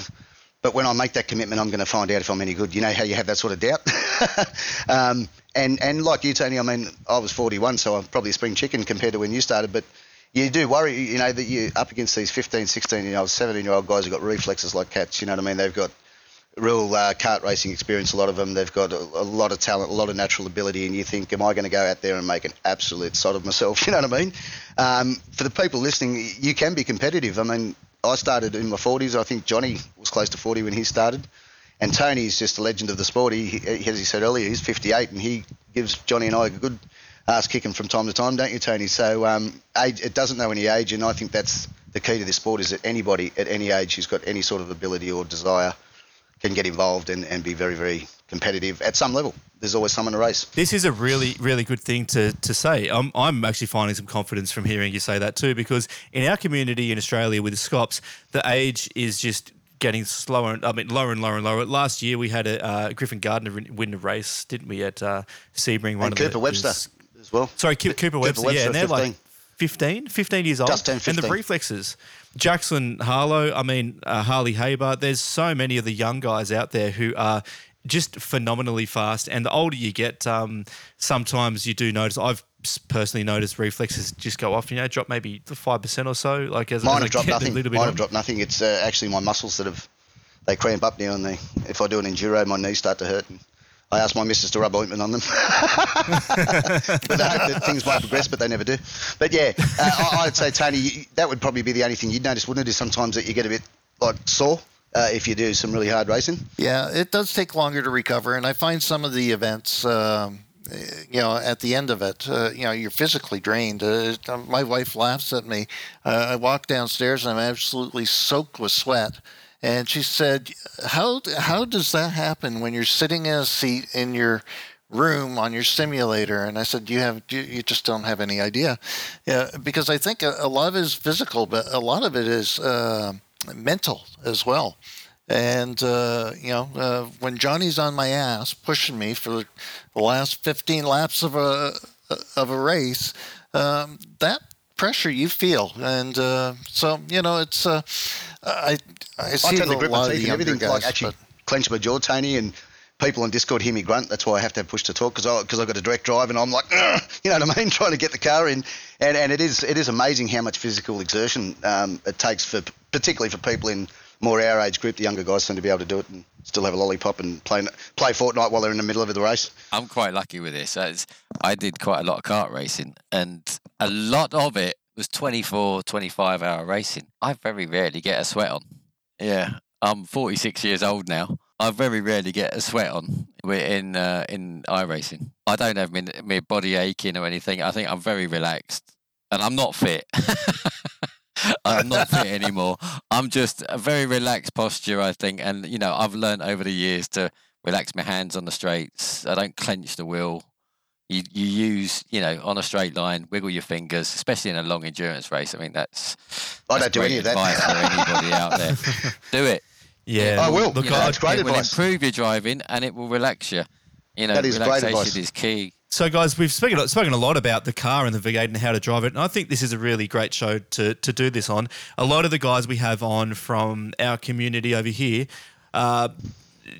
But when I make that commitment, I'm going to find out if I'm any good. You know how you have that sort of doubt. *laughs* um, and and like you, Tony, I mean, I was 41, so I'm probably a spring chicken compared to when you started, but. You do worry, you know, that you're up against these 15, 16 year old, 17 year old guys who've got reflexes like cats. You know what I mean? They've got real uh, kart racing experience. A lot of them, they've got a, a lot of talent, a lot of natural ability, and you think, am I going to go out there and make an absolute sod of myself? *laughs* You know what I mean? Um, for the people listening, you can be competitive. I mean, I started in my 40s. I think Johnny was close to 40 when he started. And Tony's just a legend of the sport. He, he, as he said earlier, he's 58, and he gives Johnny and I a good ass kicking from time to time, don't you, Tony? So um, age, it doesn't know any age, and I think that's the key to this sport is that anybody at any age who's got any sort of ability or desire can get involved and, and be very, very competitive at some level. There's always someone to race. This is a really, really good thing to, to say. I'm, I'm actually finding some confidence from hearing you say that too, because in our community in Australia with the Scops, the age is just getting slower. and- I mean, lower and lower and lower. Last year we had a uh, Griffin Gardner win a race, didn't we? At uh, Sebring, one And of Cooper the, Webster as well. Sorry, Cooper, Cooper Webster. Webster, yeah, and they're like 15. 15, 15 years old. Just turned And the reflexes. Jackson Harlow, I mean, uh, Harley Haber, there's so many of the young guys out there who are just phenomenally fast. And the older you get, um, sometimes you do notice, I've personally noticed reflexes just go off, you know, drop maybe 5% or so. Like as, Mine as have dropped nothing. Mine on. have dropped nothing. It's uh, actually my muscles that have they cramp up now, and they if I do an enduro, my knees start to hurt. And I ask my missus to rub ointment on them, *laughs* but things might progress, but they never do. But yeah, uh, I, I'd say Tony, that would probably be the only thing you'd notice, wouldn't it? Is sometimes that you get a bit like sore uh, if you do some really hard racing. Yeah, it does take longer to recover, and I find some of the events, um, eh, you know, at the end of it, uh, you know, you're physically drained. Uh, my wife laughs at me. Uh, I walk downstairs and I'm absolutely soaked with sweat. And she said, "How how does that happen when you're sitting in a seat in your room on your simulator?" And I said, "You have you, you just don't have any idea, yeah, because I think a, a lot of it is physical, but a lot of it is uh, mental as well." And uh, you know, uh, when Johnny's on my ass pushing me for the last 15 laps of a of a race, um, that pressure you feel, and uh, so you know, it's uh, I I I see to a lot of the younger everything, guys, like actually but- clench my jaw, Tony, and people on Discord hear me grunt. That's why I have to have push to talk because I because I've got a direct drive and I'm like, you know what I mean, *laughs* trying to get the car in, and and it is it is amazing how much physical exertion um, it takes for particularly for people in more our age group, the younger guys seem to be able to do it and still have a lollipop and play play Fortnite while they're in the middle of the race. I'm quite lucky with this. As I did quite a lot of kart racing, and a lot of it was 24, 25 hour racing. I very rarely get a sweat on. Yeah, I'm 46 years old now. I very rarely get a sweat on in uh, in iRacing. I don't have my, my body aching or anything. I think I'm very relaxed, and I'm not fit. *laughs* I'm not fit anymore. I'm just a very relaxed posture, I think, and you know I've learned over the years to relax my hands on the straights. I don't clench the wheel. You you use you know on a straight line, wiggle your fingers, especially in a long endurance race. I mean that's, I that's don't do great any of that. advice for anybody out there. *laughs* Do it. Yeah, I will. Look, You know, That's great it will improve your driving and it will relax you. You know, That is great relaxation advice. is key. So, guys, we've spoken, spoken a lot about the car and the V8 and how to drive it. And I think this is a really great show to, to do this on. A lot of the guys we have on from our community over here, uh,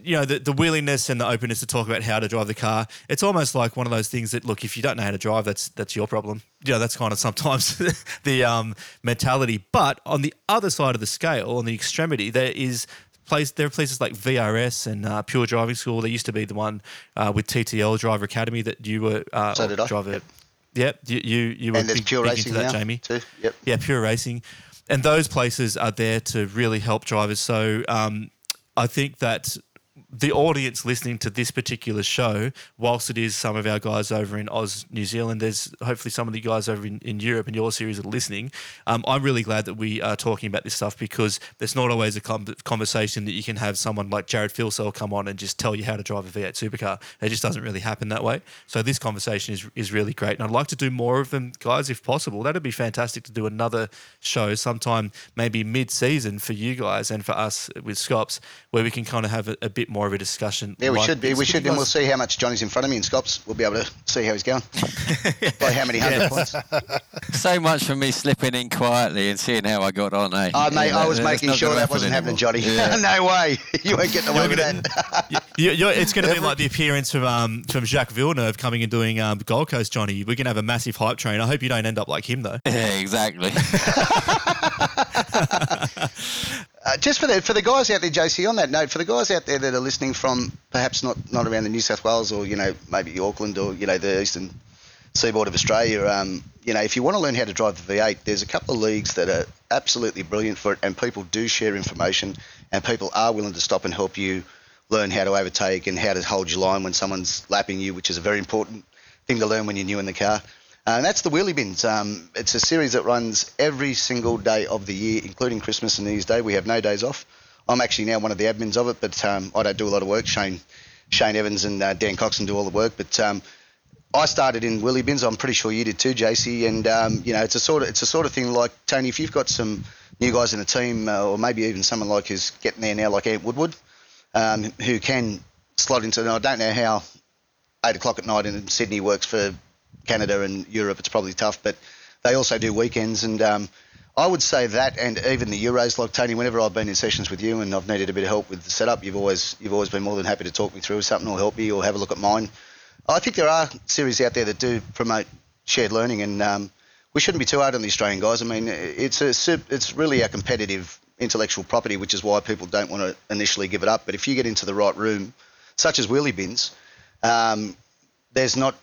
you know, the, the willingness and the openness to talk about how to drive the car. It's almost like one of those things that, look, if you don't know how to drive, that's that's your problem. You know, that's kind of sometimes *laughs* the um, mentality. But on the other side of the scale, on the extremity, there is place there are places like VRS and uh, Pure Driving School. There used to be the one uh, with TTL Driver Academy that you were uh, So did I. driver. Yep. Yep, you you, you were And big, pure big racing into that, now Jamie. too. Yep. Yeah, pure racing, and those places are there to really help drivers. So um, I think that the audience listening to this particular show, whilst it is some of our guys over in Oz, New Zealand, there's hopefully some of the guys over in, in Europe and your series are listening. Um, I'm really glad that we are talking about this stuff because there's not always a com- conversation that you can have someone like Jared Filsell come on and just tell you how to drive a V8 supercar. It just doesn't really happen that way. So this conversation is, is really great. And I'd like to do more of them, guys, if possible. That'd be fantastic to do another show sometime, maybe mid season for you guys and for us with Scops, where we can kind of have a, a bit more of a discussion. Yeah, we should be. We should, you and we'll see how much Johnny's in front of me in Scops. We'll be able to see how he's going *laughs* by how many hundred Yeah. points. *laughs* So much for me slipping in quietly and seeing how I got on, eh? Oh, mate, Yeah, I was that's making sure that wasn't happen happening, Johnny. Yeah. *laughs* no way. You won't get away You're with gonna- that. You- you- it's going to be like the appearance from um, from Jacques Villeneuve coming and doing um, Gold Coast, Johnny. We're going to have a massive hype train. I hope you don't end up like him, though. Yeah, exactly. Uh, just for the for the guys out there, JC. On that note, for the guys out there that are listening from perhaps not not around the New South Wales or you know maybe Auckland or you know the eastern seaboard of Australia, um, you know if you want to learn how to drive the V8, there's a couple of leagues that are absolutely brilliant for it, and people do share information, and people are willing to stop and help you learn how to overtake and how to hold your line when someone's lapping you, which is a very important thing to learn when you're new in the car. And that's the Wheelie Bins. Um, it's a series that runs every single day of the year, including Christmas and New Year's Day. We have no days off. I'm actually now one of the admins of it, but um, I don't do a lot of work. Shane, Shane Evans and uh, Dan Coxon do all the work. But um, I started in Wheelie Bins. I'm pretty sure you did too, JC. And um, you know, it's a sort of it's a sort of thing like Tony. If you've got some new guys in the team, uh, or maybe even someone like who's getting there now, like Ant Woodward, um, who can slot into. And I don't know how eight o'clock at night in Sydney works for Canada and Europe. It's probably tough, but they also do weekends. And um, I would say that, and even the Euros, like Tony. Whenever I've been in sessions with you and I've needed a bit of help with the setup, you've always you've always been more than happy to talk me through something or help me or have a look at mine. I think there are series out there that do promote shared learning, and um, we shouldn't be too hard on the Australian guys. I mean, it's a it's really a competitive intellectual property, which is why people don't want to initially give it up. But if you get into the right room, such as wheelie bins, um, there's not.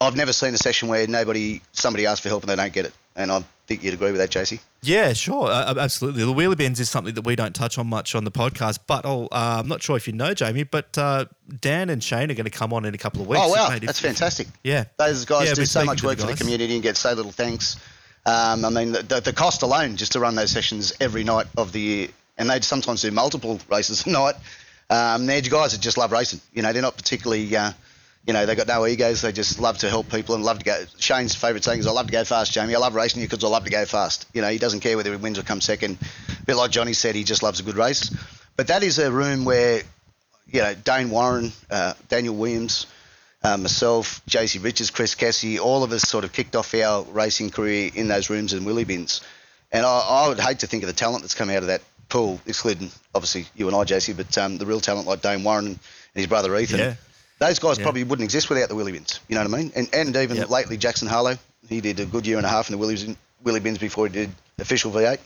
I've never seen a session where nobody somebody asks for help and they don't get it, and I think you'd agree with that, JC. Yeah, sure, uh, absolutely. The wheelie bins is something that we don't touch on much on the podcast, but I'll, uh, I'm not sure if you know, Jamie, but uh, Dan and Shane are going to come on in a couple of weeks. Oh wow, that's fantastic. Yeah, Those guys Yeah, do so much to the work for the community and get so little thanks. Um, I mean, the, the, the cost alone just to run those sessions every night of the year, and they sometimes do multiple races *laughs* a night. Um, they're guys that just love racing. You know, they're not particularly, uh, you know, they got no egos. They just love to help people and love to go. Shane's favourite saying is, "I love to go fast, Jamie. I love racing you because I love to go fast." You know, he doesn't care whether he wins or comes second. A bit like Johnny said, he just loves a good race. But that is a room where, you know, Dane Warren, uh, Daniel Williams uh, myself, JC Richards, Chris Cassie, all of us sort of kicked off our racing career in those rooms and Wheelie Bins. And I, I would hate to think of the talent that's come out of that pool, excluding obviously you and I, JC, but um, the real talent like Dane Warren and his brother Ethan. Yeah. Those guys Yeah. probably wouldn't exist without the Wheelie Bins. You know what I mean? And, and even Yep. lately, lately, Jackson Harlow, he did a good year and a half in the Wheelie, Wheelie Bins before he did official V8.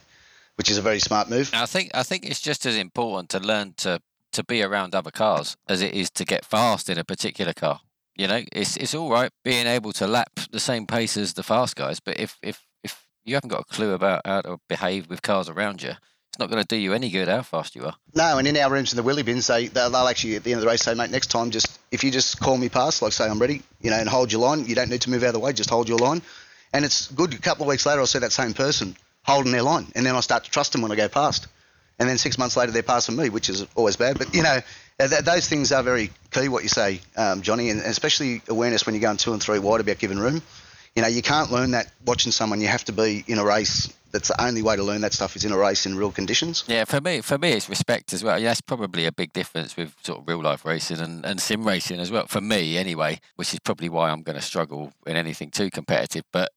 which is a very smart move. I think I think it's just as important to learn to to be around other cars as it is to get fast in a particular car. You know, it's it's all right being able to lap the same pace as the fast guys, but if if if you haven't got a clue about how to behave with cars around you, it's not going to do you any good how fast you are. No, and in our rooms in the Wheelie bins, they they'll they'll actually at the end of the race say, mate, next time just if you just call me past, like say I'm ready, you know, and hold your line, you don't need to move out of the way, just hold your line. And it's good. A couple of weeks later, I'll see that same person holding their line, and then I start to trust them when I go past. And then six months later, they're passing me, which is always bad. But you know, uh, th- those things are very key. What you say, um, Johnny, and especially awareness when you're going two and three wide about giving room. You know, you can't learn that watching someone. You have to be in a race. That's the only way to learn that stuff is in a race in real conditions. Yeah, for me, for me, it's respect as well. Yeah, that's probably a big difference with sort of real life racing and, and sim racing as well. For me, anyway, which is probably why I'm going to struggle in anything too competitive. But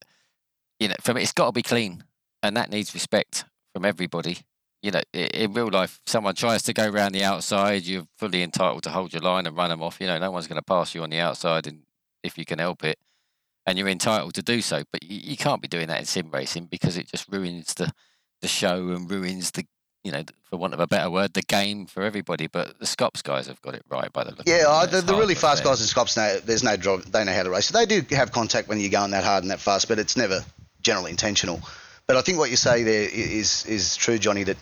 you know, for me, it's got to be clean, and that needs respect from everybody. You know, in real life, someone tries to go around the outside, you're fully entitled to hold your line and run them off. You know, no one's going to pass you on the outside, and if you can help it, and you're entitled to do so. But you, you can't be doing that in sim racing because it just ruins the the show and ruins the you know, for want of a better word, the game for everybody. But the Scops guys have got it right by the look. of Yeah, it. uh, the, the really fast guys in Scops know there's no drive. They know how to race. So they do have contact when you're going that hard and that fast, but it's never generally intentional. But I think what you say there is is is true, Johnny. That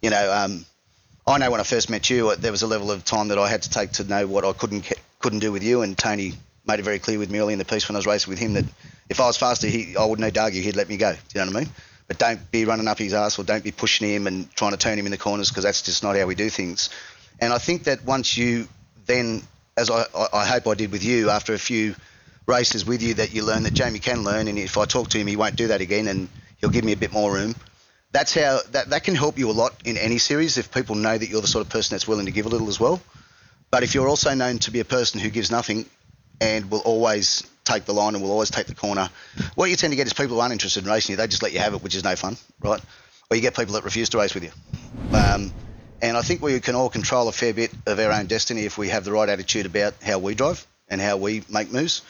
you know, um, I know when I first met you, uh, there was a level of time that I had to take to know what I couldn't couldn't do with you, and Tony made it very clear with me early in the piece when I was racing with him that if I was faster, he I wouldn't need to argue. He'd let me go. Do you know what I mean? But don't be running up his ass or don't be pushing him and trying to turn him in the corners because that's just not how we do things. And I think that once you then, as I, I, I hope I did with you, after a few races with you, that you learn that Jamie can learn, and if I talk to him, he won't do that again, and he'll give me a bit more room. That's how that, that can help you a lot in any series if people know that you're the sort of person that's willing to give a little as well. But if you're also known to be a person who gives nothing and will always take the line and will always take the corner, what you tend to get is people who aren't interested in racing you. They just let you have it, which is no fun, right? Or you get people that refuse to race with you. Um, and I think we can all control a fair bit of our own destiny if we have the right attitude about how we drive and how we make moves.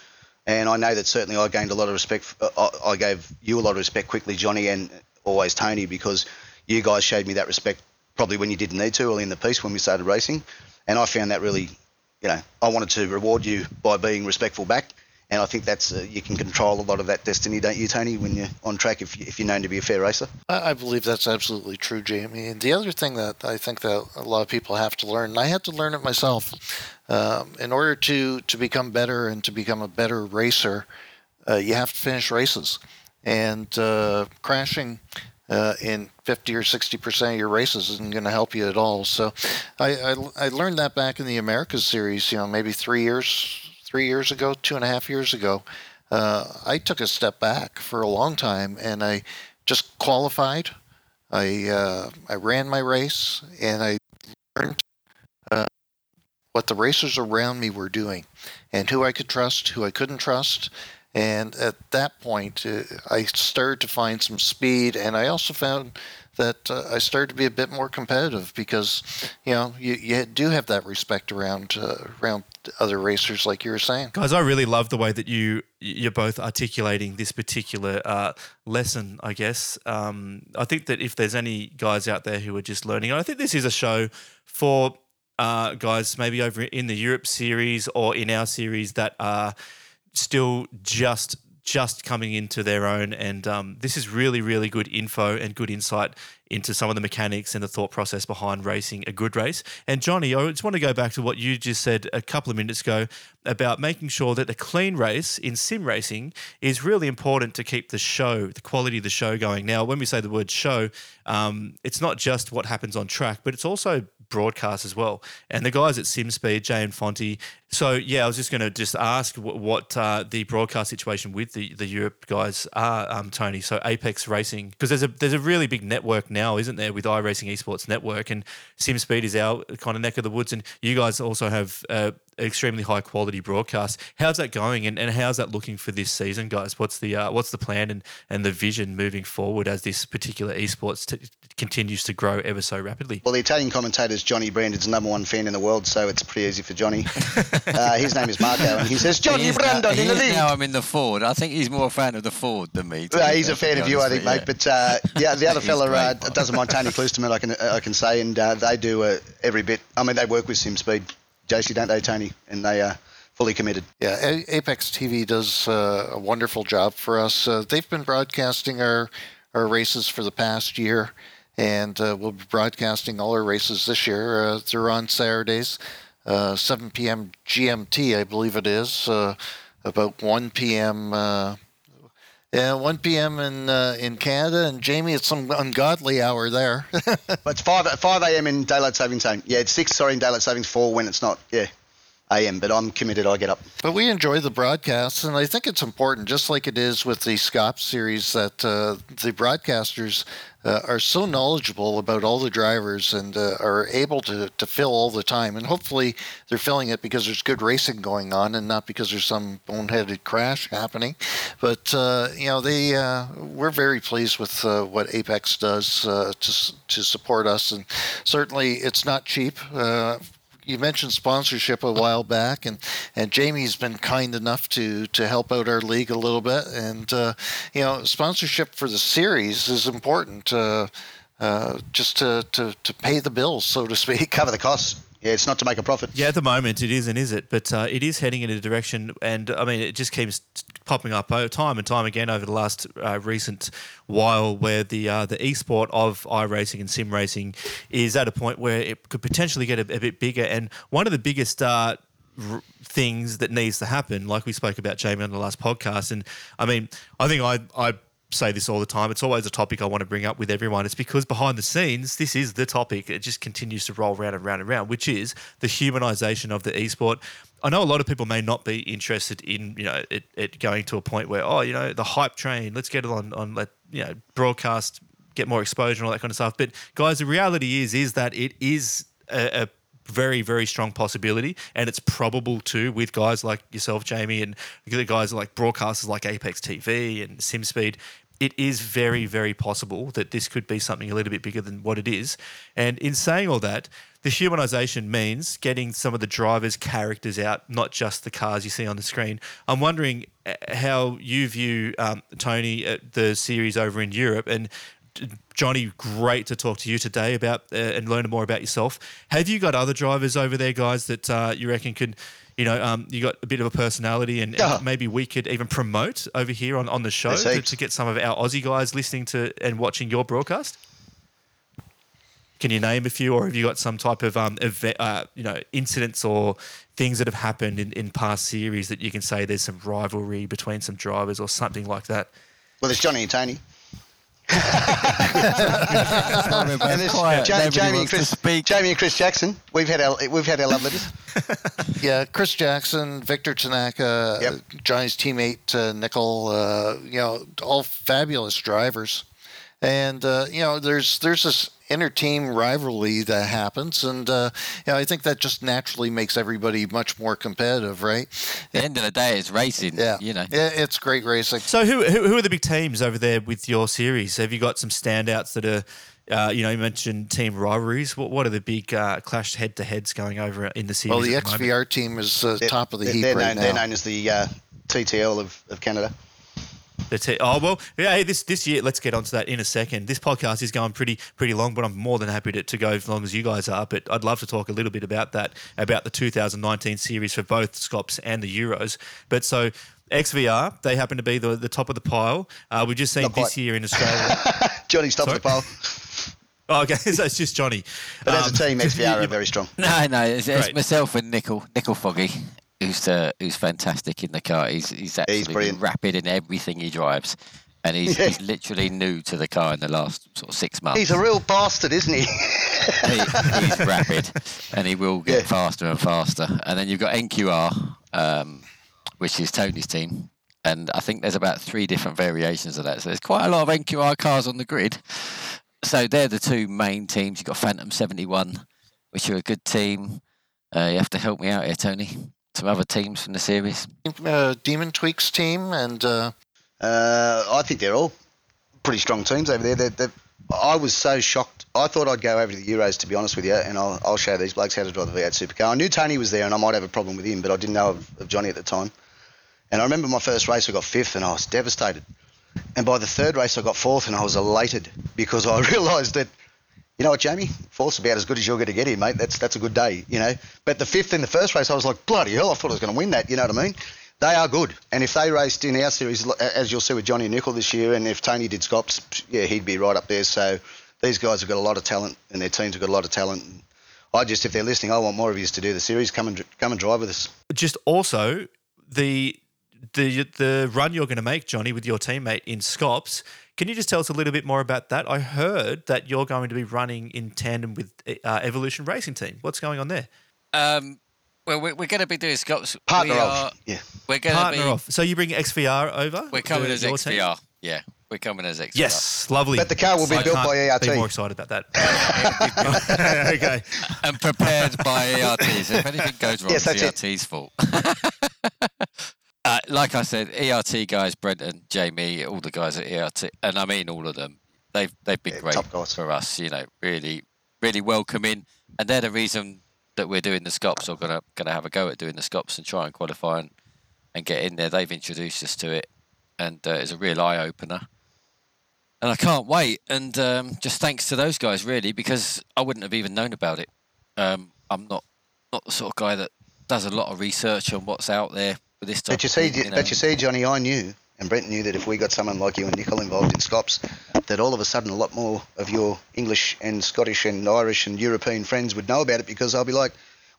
And I know that certainly I gained a lot of respect. uh, I gave you a lot of respect quickly, Johnny, and always Tony, because you guys showed me that respect probably when you didn't need to early in the piece when we started racing. And I found that really, you know, I wanted to reward you by being respectful back. And I think that's uh, you can control a lot of that destiny, don't you, Tony, when you're on track if, you, if you're known to be a fair racer? I I believe that's absolutely true, Jamie. And the other thing that I think that a lot of people have to learn, and I had to learn it myself, um, in order to, to become better and to become a better racer, uh, you have to finish races. And uh, crashing uh, in 50 or 60 percent of your races isn't going to help you at all. So I, I, I learned that back in the Americas series, you know, maybe three years, three years ago, two and a half years ago. Uh, I took a step back for a long time and I just qualified. I uh, I ran my race and I learned uh, what the racers around me were doing and who I could trust, who I couldn't trust. And at that point, uh, I started to find some speed, and I also found that uh, I started to be a bit more competitive because, you know, you, you do have that respect around uh, around other racers, like you were saying. Guys, I really love the way that you you're both articulating this particular uh, lesson. I guess um, I think that if there's any guys out there who are just learning, I think this is a show for uh, guys maybe over in the Europe series or in our series that are still just just coming into their own. And um, this is really, really good info and good insight into some of the mechanics and the thought process behind racing a good race. And Johnny, I just want to go back to what you just said a couple of minutes ago about making sure that a clean race in sim racing is really important to keep the show, the quality of the show going. Now, when we say the word show, um, it's not just what happens on track, but it's also broadcast as well. And the guys at SimSpeed, Jay and Fonty. So yeah, I was just going to just ask what, what uh, the broadcast situation with the, the Europe guys are, um, Tony. So Apex Racing, because there's a there's a really big network now, isn't there, with iRacing Esports Network, and SimSpeed is our kind of neck of the woods, and you guys also have uh, extremely high quality broadcast. How's that going, and, and how's that looking for this season, guys? What's the uh, what's the plan and, and the vision moving forward as this particular esports t- continues to grow ever so rapidly? Well, the Italian commentator is Johnny Brandon's number one fan in the world, so it's pretty easy for Johnny. *laughs* uh, his name is Marco, and he says, Johnny is Brandon now, in the he is lead. now I'm in the Ford. I think he's more a fan of the Ford than me. to Well, he's a fan of you, I think, with mate. But uh, yeah, the *laughs* other He's fella uh, doesn't mind Tony Kloosterman, I can I can say, and uh, they do uh, every bit. I mean, they work with SimSpeed, JC, don't they, Tony? And they are fully committed. Yeah, Apex TV does uh, a wonderful job for us. Uh, they've been broadcasting our our races for the past year, and uh, we'll be broadcasting all our races this year. Uh, they're on Saturdays, uh, 7 p.m. GMT, I believe it is, uh, about 1 p.m. Yeah, 1 p.m. in uh, in Canada, and Jamie, it's some ungodly hour there. *laughs* But it's 5, 5 a.m. in daylight saving time. Yeah, it's 6, sorry, in daylight savings 4 when it's not, yeah, a.m. But I'm committed, I get up. But we enjoy the broadcasts, and I think it's important, just like it is with the SCOP series, that uh, the broadcasters uh, are so knowledgeable about all the drivers and uh, are able to, to fill all the time. And hopefully, they're filling it because there's good racing going on, and not because there's some boneheaded crash *laughs* happening. But uh, you know, they uh, we're very pleased with uh, what Apex does uh, to to support us, and certainly it's not cheap. You mentioned sponsorship a while back, and, and Jamie's been kind enough to, to help out our league a little bit. And uh, you know, sponsorship for the series is important, uh, uh, just to, to, to pay the bills, so to speak. Cover the costs. Yeah, it's not to make a profit. Yeah, at the moment it isn't, is it? But uh, it is heading in a direction, and I mean, it just keeps popping up o- time and time again over the last uh, recent while, where the uh, the esport of iRacing and sim racing is at a point where it could potentially get a, a bit bigger. And one of the biggest uh, things that needs to happen, like we spoke about Jamie on the last podcast, and I mean, I think I I say this all the time. It's always a topic I want to bring up with everyone. It's because behind the scenes, this is the topic. It just continues to roll round and round and round, which is the humanization of the esport. I know a lot of people may not be interested in, you know, it, it going to a point where, oh, you know, the hype train, let's get it on, on let, you know, broadcast, get more exposure and all that kind of stuff. But guys, the reality is, is that it is a, a very, very strong possibility, and it's probable too with guys like yourself, Jamie, and the guys like broadcasters like Apex TV and SimSpeed. It is very, very possible that this could be something a little bit bigger than what it is. And in saying all that, the humanization means getting some of the drivers' characters out, not just the cars you see on the screen. I'm wondering uh, how you view um, Tony at the series over in Europe and Johnny, great to talk to you today about uh, and learn more about yourself. Have you got other drivers over there, guys, that uh, you reckon could, you know, um, you got a bit of a personality and, and maybe we could even promote over here on, on the show to, to get some of our Aussie guys listening to and watching your broadcast? Can you name a few, or have you got some type of um, event, uh, you know, incidents or things that have happened in, in past series that you can say there's some rivalry between some drivers or something like that? Well, there's Johnny and Tony. And And there's quiet. Ja- Nobody Jamie and Chris. Jamie and Chris Jackson. We've had our we've had our love letters. *laughs* Yeah, Chris Jackson, Victor Tanaka, Yep. uh, Johnny's teammate uh, Nicol, uh, you know, all fabulous drivers. And uh, you know, there's there's this inter-team rivalry that happens, and uh, you know, I think that just naturally makes everybody much more competitive, right? At the end of the day, it's racing. Yeah, You know. Yeah, it's great racing. So who, who who are the big teams over there with your series? Have you got some standouts that are, uh, you know, you mentioned team rivalries. What what are the big uh, clash head to heads going over in the series? Well, the at moment? XVR team is uh, top of the they're, heap they're right known, now. They're known as the uh, TTL of, of Canada. The te- oh well, yeah. Hey, this this year, let's get onto that in a second. This podcast is going pretty pretty long, but I'm more than happy to, to go as long as you guys are. But I'd love to talk a little bit about that, about the 2019 series for both Scops and the Euros. But so XVR, they happen to be the, the top of the pile. Uh, we've just seen Not this quite. year in Australia. *laughs* Johnny's top of the pile. *laughs* oh, okay, *laughs* so it's just Johnny. But as Um, a team, XVR you- are very strong. No, no, it's, it's myself and Nicol, Nicol Foggie, who's uh, who's fantastic in the car. He's he's absolutely brilliant. rapid in everything he drives, and he's, Yeah. he's literally new to the car in the last sort of six months. He's a real bastard, isn't he? *laughs* he, he's rapid, and he will get Yeah. faster and faster. And then you've got NQR, um, which is Tony's team, and I think there's about three different variations of that. So there's quite a lot of NQR cars on the grid. So they're the two main teams. You've got Phantom 71, which are a good team. Uh, you have to help me out here, Tony. Some other teams from the series. Uh, Demon Tweaks team and uh, Uh, I think they're all pretty strong teams over there. They're, they're, I was so shocked. I thought I'd go over to the Euros, to be honest with you, and I'll, I'll show these blokes how to drive the V8 supercar. I knew Tony was there, and I might have a problem with him, but I didn't know of, of Johnny at the time. And I remember my first race, I got fifth, and I was devastated. And by the third race, I got fourth, and I was elated because I *laughs* realised that, you know what, Jamie, fourth's about as good as you're going to get here, mate. That's that's a good day, you know. But the fifth in the first race, I was like, bloody hell, I thought I was going to win that. You know what I mean? They are good, and if they raced in our series, as you'll see with Johnny Nicol this year, and if Tony did Scops, yeah, he'd be right up there. So these guys have got a lot of talent, and their teams have got a lot of talent. I just, if they're listening, I want more of you to do the series. Come and come and drive with us. Just also the the the run you're going to make, Johnny, with your teammate in Scops. Can you just tell us a little bit more about that? I heard that you're going to be running in tandem with uh, Evolution Racing Team. What's going on there? Um, well, we're, we're going to be doing Scops Partner we of, are, yeah. We're going to Partner be. off. So you bring XVR over? We're coming to as your team? XVR. Yeah, we're coming as XVR. Yes, lovely. But the car will be I built can't by ERT. Be more excited about that. *laughs* *laughs* okay. and prepared by ERT. So if anything goes wrong, Yes, it's that's it. ERT's fault. *laughs* uh, like I said, ERT guys, Brenton, Jamie, all the guys at ERT, and I mean all of them. They've they've been Yeah, great top guys. for us. You know, really, really welcoming, and they're the reason that we're doing the Scops or gonna gonna have a go at doing the Scops and try and qualify and, and get in there. They've introduced us to it, and uh, it's a real eye opener. And I can't wait. And um, just thanks to those guys, really, because I wouldn't have even known about it. Um, I'm not not the sort of guy that does a lot of research on what's out there with this type But you see, thing, know. but you see, Johnny, I knew, and Brent knew that if we got someone like you and Nicol involved in Scops, that all of a sudden a lot more of your English and Scottish and Irish and European friends would know about it because I'll be like,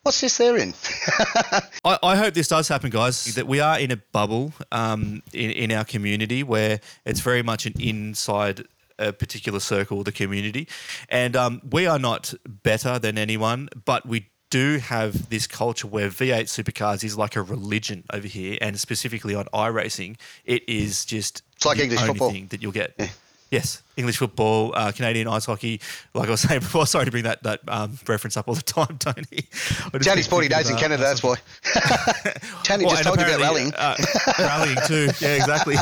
what's this they're in? *laughs* I, I hope this does happen, guys. That we are in a bubble um, in, in our community where it's very much an inside a particular circle, the community, and um, we are not better than anyone, but we do have this culture where V8 supercars is like a religion over here, and specifically on iRacing, it is just It's like the English only football. thing that you'll get. Yes, English football, uh, Canadian ice hockey. Like I was *laughs* saying before, sorry to bring that that um, reference up all the time, *laughs* Tony. 40 thinking days in of, uh, Canada, that's why. *laughs* Tony well, just told you about rallying. Uh, rallying too. Yeah, exactly.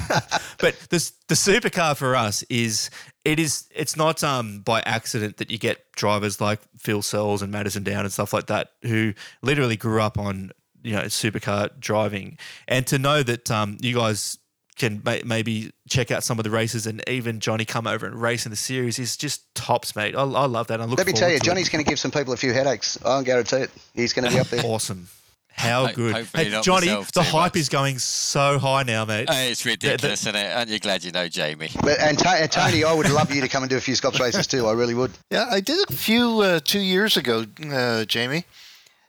but the the supercar for us is it is it's not um by accident that you get drivers like Filsells and Madison Down and stuff like that who literally grew up on you know supercar driving, and to know that um you guys can may, maybe check out some of the races and even Johnny come over and race in the series is just tops, mate. I, I love that. I look Let me tell you, to. Johnny's going to give some people a few headaches. I can guarantee it. He's going to be up there. awesome. How Ho- good. hopefully Hey, not Johnny, myself the too hype much. is going so high now, mate. Uh, it's ridiculous, isn't it? Aren't you glad you know Jamie? But, and, Ta- and Tony, I would love you to come and do a few Scops races too. I really would. Yeah, I did a few uh, two years ago, uh, Jamie.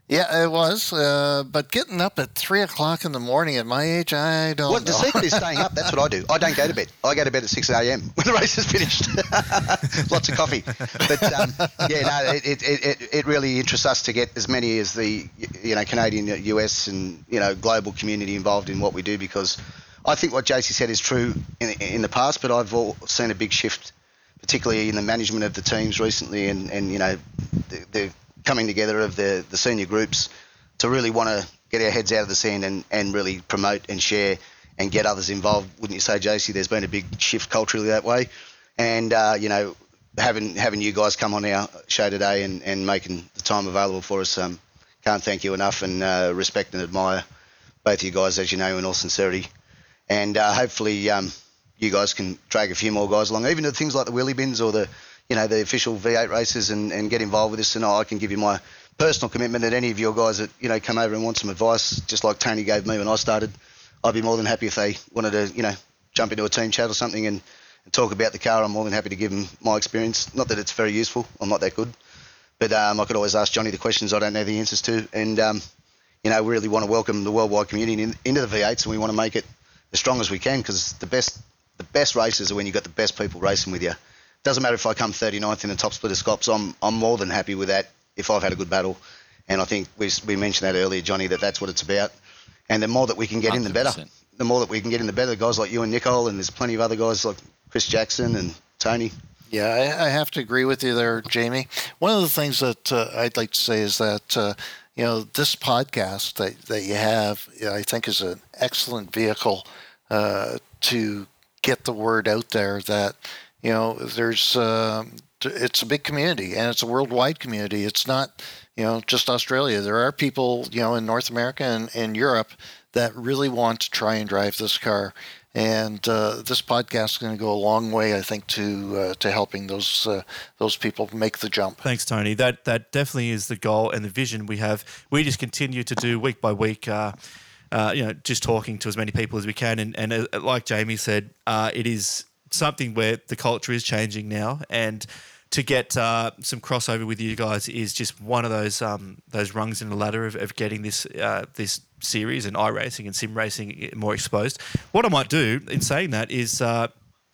Yeah, it was. Uh, but getting up at three o'clock in the morning at my age, I don't What the secret is *laughs* staying up. That's what I do. I don't go to bed. I go to bed at six a.m. *laughs* when the race is finished. *laughs* Lots of coffee. But um, yeah, no, it, it, it, it really interests us to get as many as the you know Canadian, US, and you know global community involved in what we do because I think what JC said is true in, in the past, but I've all seen a big shift, particularly in the management of the teams recently, and, and you know the, the coming together of the, the senior groups to really want to get our heads out of the sand and, and really promote and share and get others involved. Wouldn't you say, JC? There's been a big shift culturally that way, and uh, you know having having you guys come on our show today and, and making the time available for us. Um, can't thank you enough and uh, respect and admire both of you guys, as you know, in all sincerity. And uh, hopefully, um, you guys can drag a few more guys along, even to things like the wheelie bins or the, you know, the official V8 races, and, and get involved with this. And I can give you my personal commitment that any of your guys that you know come over and want some advice, just like Tony gave me when I started, I'd be more than happy if they wanted to, you know, jump into a team chat or something and, and talk about the car. I'm more than happy to give them my experience. Not that it's very useful. I'm not that good. But um, I could always ask Johnny the questions I don't know the answers to. And, um, you know, we really want to welcome the worldwide community in, into the V8s and we want to make it as strong as we can because the best the best races are when you've got the best people racing with you. Doesn't matter if I come 39th in the top split of Scops, I'm, I'm more than happy with that if I've had a good battle. And I think we, we mentioned that earlier, Johnny, that that's what it's about. And the more that we can get in, the better. The more that we can get in, the better. Guys like you and Nicol, and there's plenty of other guys like Chris Jackson and Tony. Yeah, I, I have to agree with you there, Jamie. One of the things that uh, I'd like to say is that uh, you know, this podcast that, that you have, I think, is an excellent vehicle uh, to get the word out there that, you know, there's, um, it's a big community and it's a worldwide community. It's not, you know, just Australia. There are people, you know, in North America and, and Europe that really want to try and drive this car. And uh, this podcast is going to go a long way, I think, to uh, to helping those uh, those people make the jump. Thanks, Tony. That that definitely is the goal and the vision we have. We just continue to do week by week. Uh, uh, you know, just talking to as many people as we can, and, and uh, like Jamie said, it is something where the culture is changing now, and to get uh, some crossover with you guys is just one of those um, those rungs in the ladder of, of getting this uh, this series and iRacing and sim racing more exposed. What I might do in saying that is uh,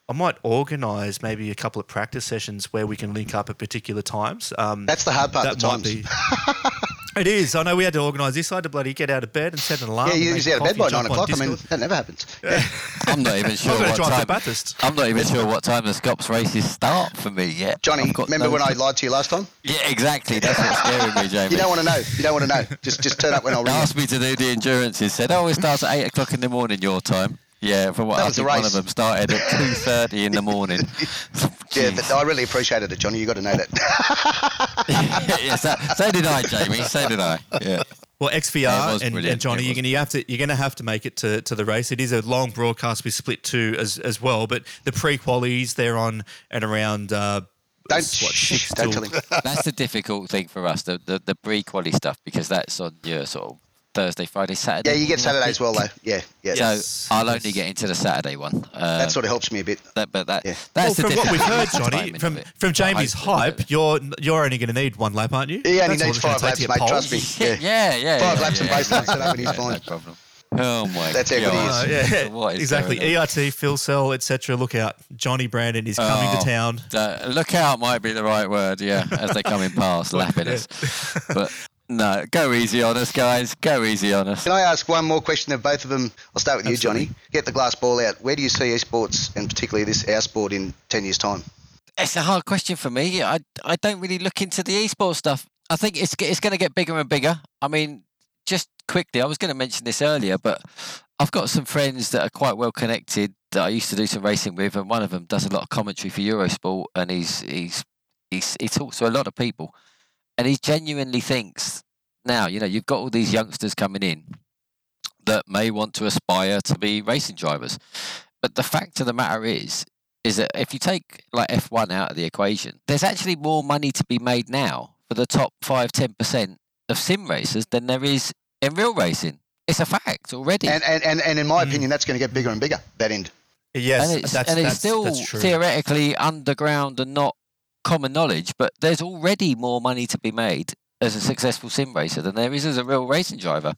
I might organise maybe a couple of practice sessions where we can link up at particular times. Um, That's the hard part. That the might times. be. *laughs* It is. I know we had to organise this. I had to bloody get out of bed and set an alarm. yeah, you're make usually out of bed by nine o'clock. I mean, that never happens. *laughs* I'm not even *laughs* sure I'm what drive to time. Bathurst. I'm not even sure what time the Scops races start for me yet. Johnny, remember no when I lied to you last time? Yeah, exactly. That's what's *laughs* scaring me, Jamie. You don't want to know. You don't want to know. Just just turn up when I They ring. you. asked me to do the endurance. He Said, "Oh, it starts at eight o'clock in the morning your time." Yeah, from what That I was the think one of them started at *laughs* two thirty in the morning. *laughs* Yeah, but I really appreciated it, Johnny. You got to know that. *laughs* yeah, so, so did I, Jamie. So did I. Yeah. Well, XVR was and, and Johnny, you're going to have to you're going to have to make it to, to the race. It is a long broadcast. We split two as as well, but the pre qualies they're on and around. Uh, Don't what, shh, don't tell him. That's the difficult thing for us, the the, the pre quality stuff, because that's on your sort of Thursday, Friday, Saturday. Yeah, you get morning, Saturday as well, though. Yeah, yeah. So Yes, I'll only get into the Saturday one. Uh, that sort of helps me a bit. that, but that Yeah. that's well, the from what we've heard, Johnny, from from Jamie's hype, you're you're only going to need one lap, aren't you? He only That's needs five laps, mate, trust me. Yeah, *laughs* yeah, yeah. Five yeah, laps and yeah, base laps, yeah, and up and he's *laughs* fine. No problem. Oh my That's how good he God. is. Uh, yeah, *laughs* What is exactly. going on? ERT, Filsells, etc. Look out, Johnny Brandon is coming Oh. to town. Uh, look out might be the right word, yeah, as they're coming past, lapping us. But no, go easy on us, guys. Go easy on us. Can I ask one more question of both of them? I'll start with you, Johnny. Get the glass ball out. Where do you see esports, and particularly this our sport, in 10 years' time? It's a hard question for me. I I don't really look into the esports stuff. I think it's it's going to get bigger and bigger. I mean, just quickly, I was going to mention this earlier, but I've got some friends that are quite well connected that I used to do some racing with, and one of them does a lot of commentary for Eurosport, and he's he's he's he talks to a lot of people, and he genuinely thinks now, you know, you've got all these youngsters coming in that may want to aspire to be racing drivers, but the fact of the matter is, is that if you take like F1 out of the equation, there's actually more money to be made now for the top 5 10% of sim racers than there is in real racing. It's a fact already. And, and, and, and in my Mm. opinion, that's going to get bigger and bigger, that end. Yes, and it's, that's, and it's that's, still that's true. theoretically underground and not common knowledge, but there's already more money to be made as a successful sim racer than there is as a real racing driver.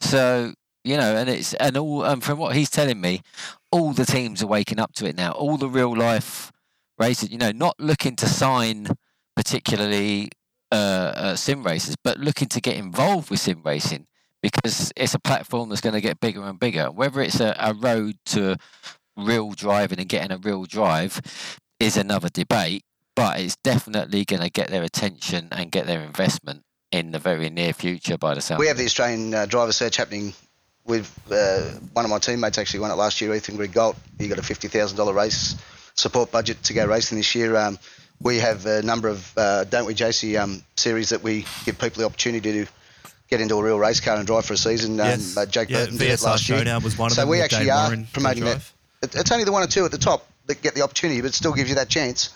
So you know, and it's and all and from what he's telling me, all the teams are waking up to it now. All the real life racers, you know, not looking to sign particularly uh, uh, sim racers, but looking to get involved with sim racing because it's a platform that's going to get bigger and bigger. Whether it's a, a road to real driving and getting a real drive is another debate, but it's definitely going to get their attention and get their investment in the very near future by the sound. We have the Australian uh, driver search happening with uh, one of my teammates actually won it last year, Ethan Grigg-Gault. He got a $50,000 race support budget to go racing this year. Um, we have a number of, uh, don't we, JC, um, series that we give people the opportunity to get into a real race car and drive for a season. Um, Yes. uh, Jake Yeah, Burton did it last year. Was one of so them we actually Dave are Warren promoting that. it's only the one or two at the top that get the opportunity, but it still gives you that chance.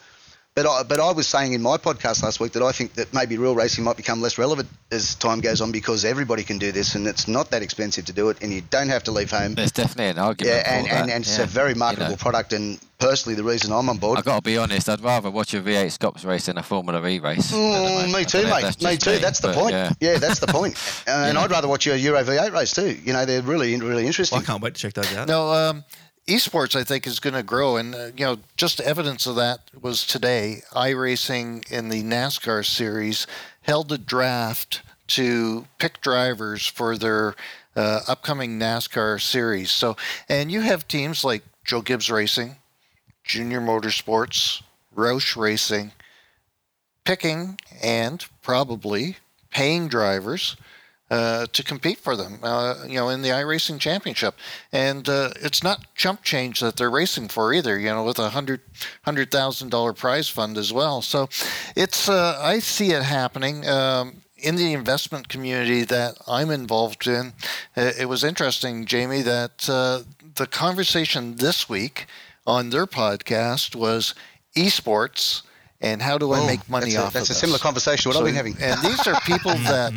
But I, but I was saying in my podcast last week that I think that maybe real racing might become less relevant as time goes on because everybody can do this and it's not that expensive to do it and you don't have to leave home. There's definitely an argument. Yeah, and, for and, that, and it's yeah. a very You marketable know, product. And personally, the reason I'm on board. I've got to be honest, I'd rather watch a V8 Scops race than a Formula E race. at Mm, me too, don't know if mate. Me just too. That's the point. Yeah. Yeah, that's the point. *laughs* Uh, And Yeah. I'd rather watch a Euro V8 race too. You know, they're really, really interesting. Well, I can't wait to check those out. No, um, esports I think is going to grow, and uh, you know, just evidence of that was today. iRacing in the NASCAR series held a draft to pick drivers for their uh, upcoming NASCAR series. So, and you have teams like Joe Gibbs Racing, Junior Motorsports, Roush Racing, picking and probably paying drivers uh, to compete for them, uh, you know, in the iRacing Championship. And uh, it's not chump change that they're racing for either, you know, with a hundred hundred thousand dollar prize fund as well. So it's uh, I see it happening. Um, in the investment community that I'm involved in, uh, it was interesting, Jamie, that the conversation this week on their podcast was esports and how do I Oh, make money that's a, off That's of a similar conversation what So- I've been having. And these are people *laughs* that,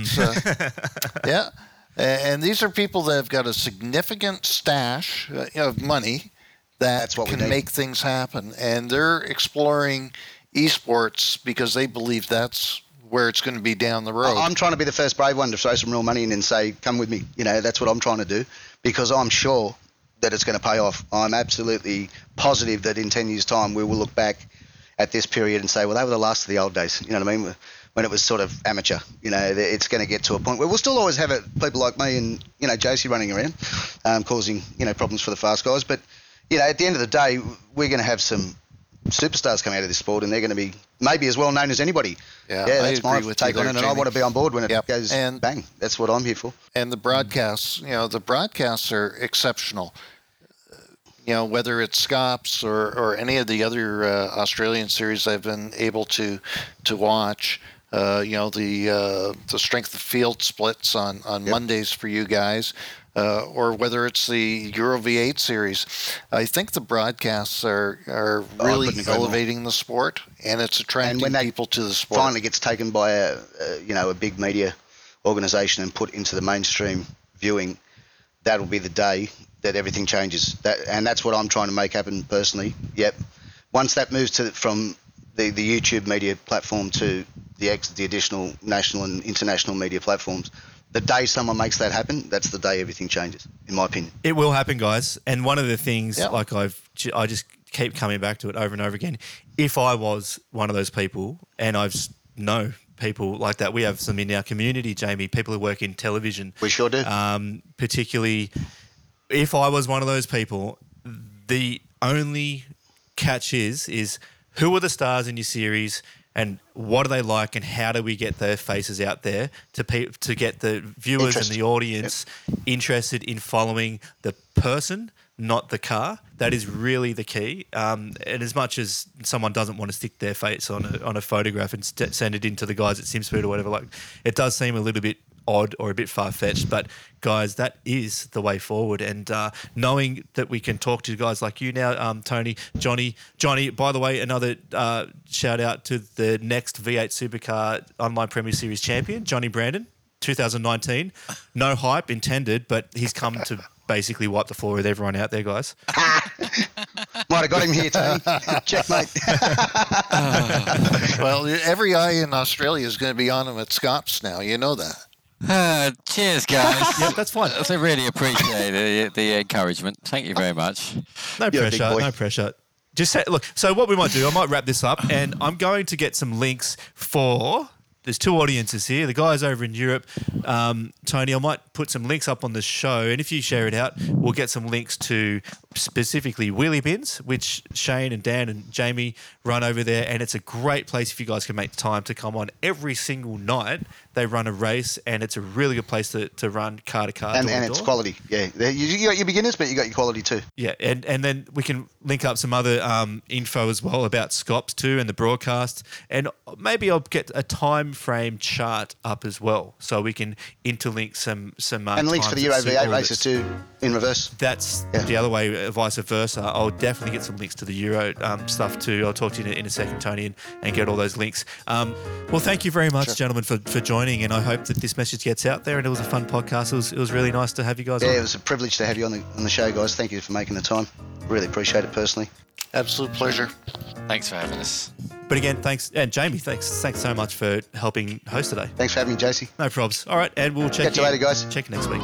uh, *laughs* yeah, and these are people that have got a significant stash uh, of money that That's what we can need. make things happen, and they're exploring esports because they believe that's where it's going to be down the road. I'm trying to be the first brave one to throw some real money in and say, come with me. You know, that's what I'm trying to do because I'm sure that it's going to pay off. I'm absolutely positive that in 10 years' time we will look back at this period and say, well, they were the last of the old days. You know what I mean? When it was sort of amateur. You know, it's going to get to a point where we'll still always have it, people like me and, you know, JC running around um, causing, you know, problems for the fast guys. But, you know, at the end of the day, we're going to have some superstars come out of this sport and they're going to be maybe as well known as anybody. Yeah, yeah that's my take on it, and I want to be on board when it Yep. goes And- bang. That's what I'm here for. and the broadcasts, you know, the broadcasts are exceptional. You know, whether it's Scops or, or any of the other uh, Australian series I've been able to to watch. Uh, you know, the uh, the strength of field splits on, on Mondays for you guys, uh, or whether it's the Euro V8 series. I think the broadcasts are are Oh, really more. elevating the sport, and it's attracting And when people to the sport. Finally gets taken by a, a you know a big media organisation and put into the mainstream viewing. That'll be the day that everything changes. That and that's what I'm trying to make happen personally. Yep. Once that moves to from the, the YouTube media platform to the ex, the additional national and international media platforms, the day someone makes that happen, that's the day everything changes, in my opinion. It will happen, guys. And one of the things, Yeah. like I've, I just keep coming back to it over and over again. If I was one of those people, and I've know people like that, we have some in our community, Jamie, people who work in television. We sure do. Um, particularly, if I was one of those people, the only catch is is who are the stars in your series and what are they like and how do we get their faces out there to pe- to get the viewers and the audience interested in following the person not the car? That is really the key. Um, and as much as someone doesn't want to stick their face on a, on a photograph and st- send it into the guys at SimSpeed or whatever like it does seem a little bit odd or a bit far fetched. But guys, that is the way forward. And uh, knowing that we can talk to guys like you now, um, Tony, Johnny, Johnny. By the way, another uh, shout out to the next V8 Supercar Online Premier Series champion, Johnny Brandon. 2019, no hype intended, but he's come to basically wipe the floor with everyone out there, guys. *laughs* Might have got him here, Tony. *laughs* Checkmate. *laughs* well, every eye in Australia is going to be on him at Scops now. You know that. Uh, cheers, guys. *laughs* Yep, that's fine. I really appreciate the, the encouragement. Thank you very much. No You're pressure. No pressure. Just say, look. So what we might do, I might wrap this up, and I'm going to get some links for. There's two audiences here. The guys over in Europe, um, Tony. I might put some links up on the show, and if you share it out, we'll get some links to specifically wheelie bins, which Shane and Dan and Jamie run over there, and it's a great place if you guys can make time to come on every single night. They run a race, and it's a really good place to, to run car to car. and door and it's quality. Yeah, you, you got your beginners, but you got your quality too. Yeah, and, and then we can link up some other um, info as well about Scops too and the broadcast, and maybe I'll get a time frame chart up as well, so we can interlink some some uh, and links for the that Euro suit V8 races too in reverse. That's Yeah. the other way, uh, vice versa. I'll definitely get some links to the Euro um, stuff too. I'll talk to you in a, in a second, Tony, and, and get all those links. Um, well, thank you very much, gentlemen, for, for joining, and I hope that this message gets out there. And it was a fun podcast. It was, it was really nice to have you guys Yeah, on. it was a privilege to have you on the on the show, guys. Thank you for making the time. Really appreciate it personally. Absolute pleasure. Thanks for having us. But again, thanks, and Jamie, thanks, thanks so much for helping host today. Thanks for having me, JC. No probs. All right, and we'll check Catch you later, guys. Check you next week.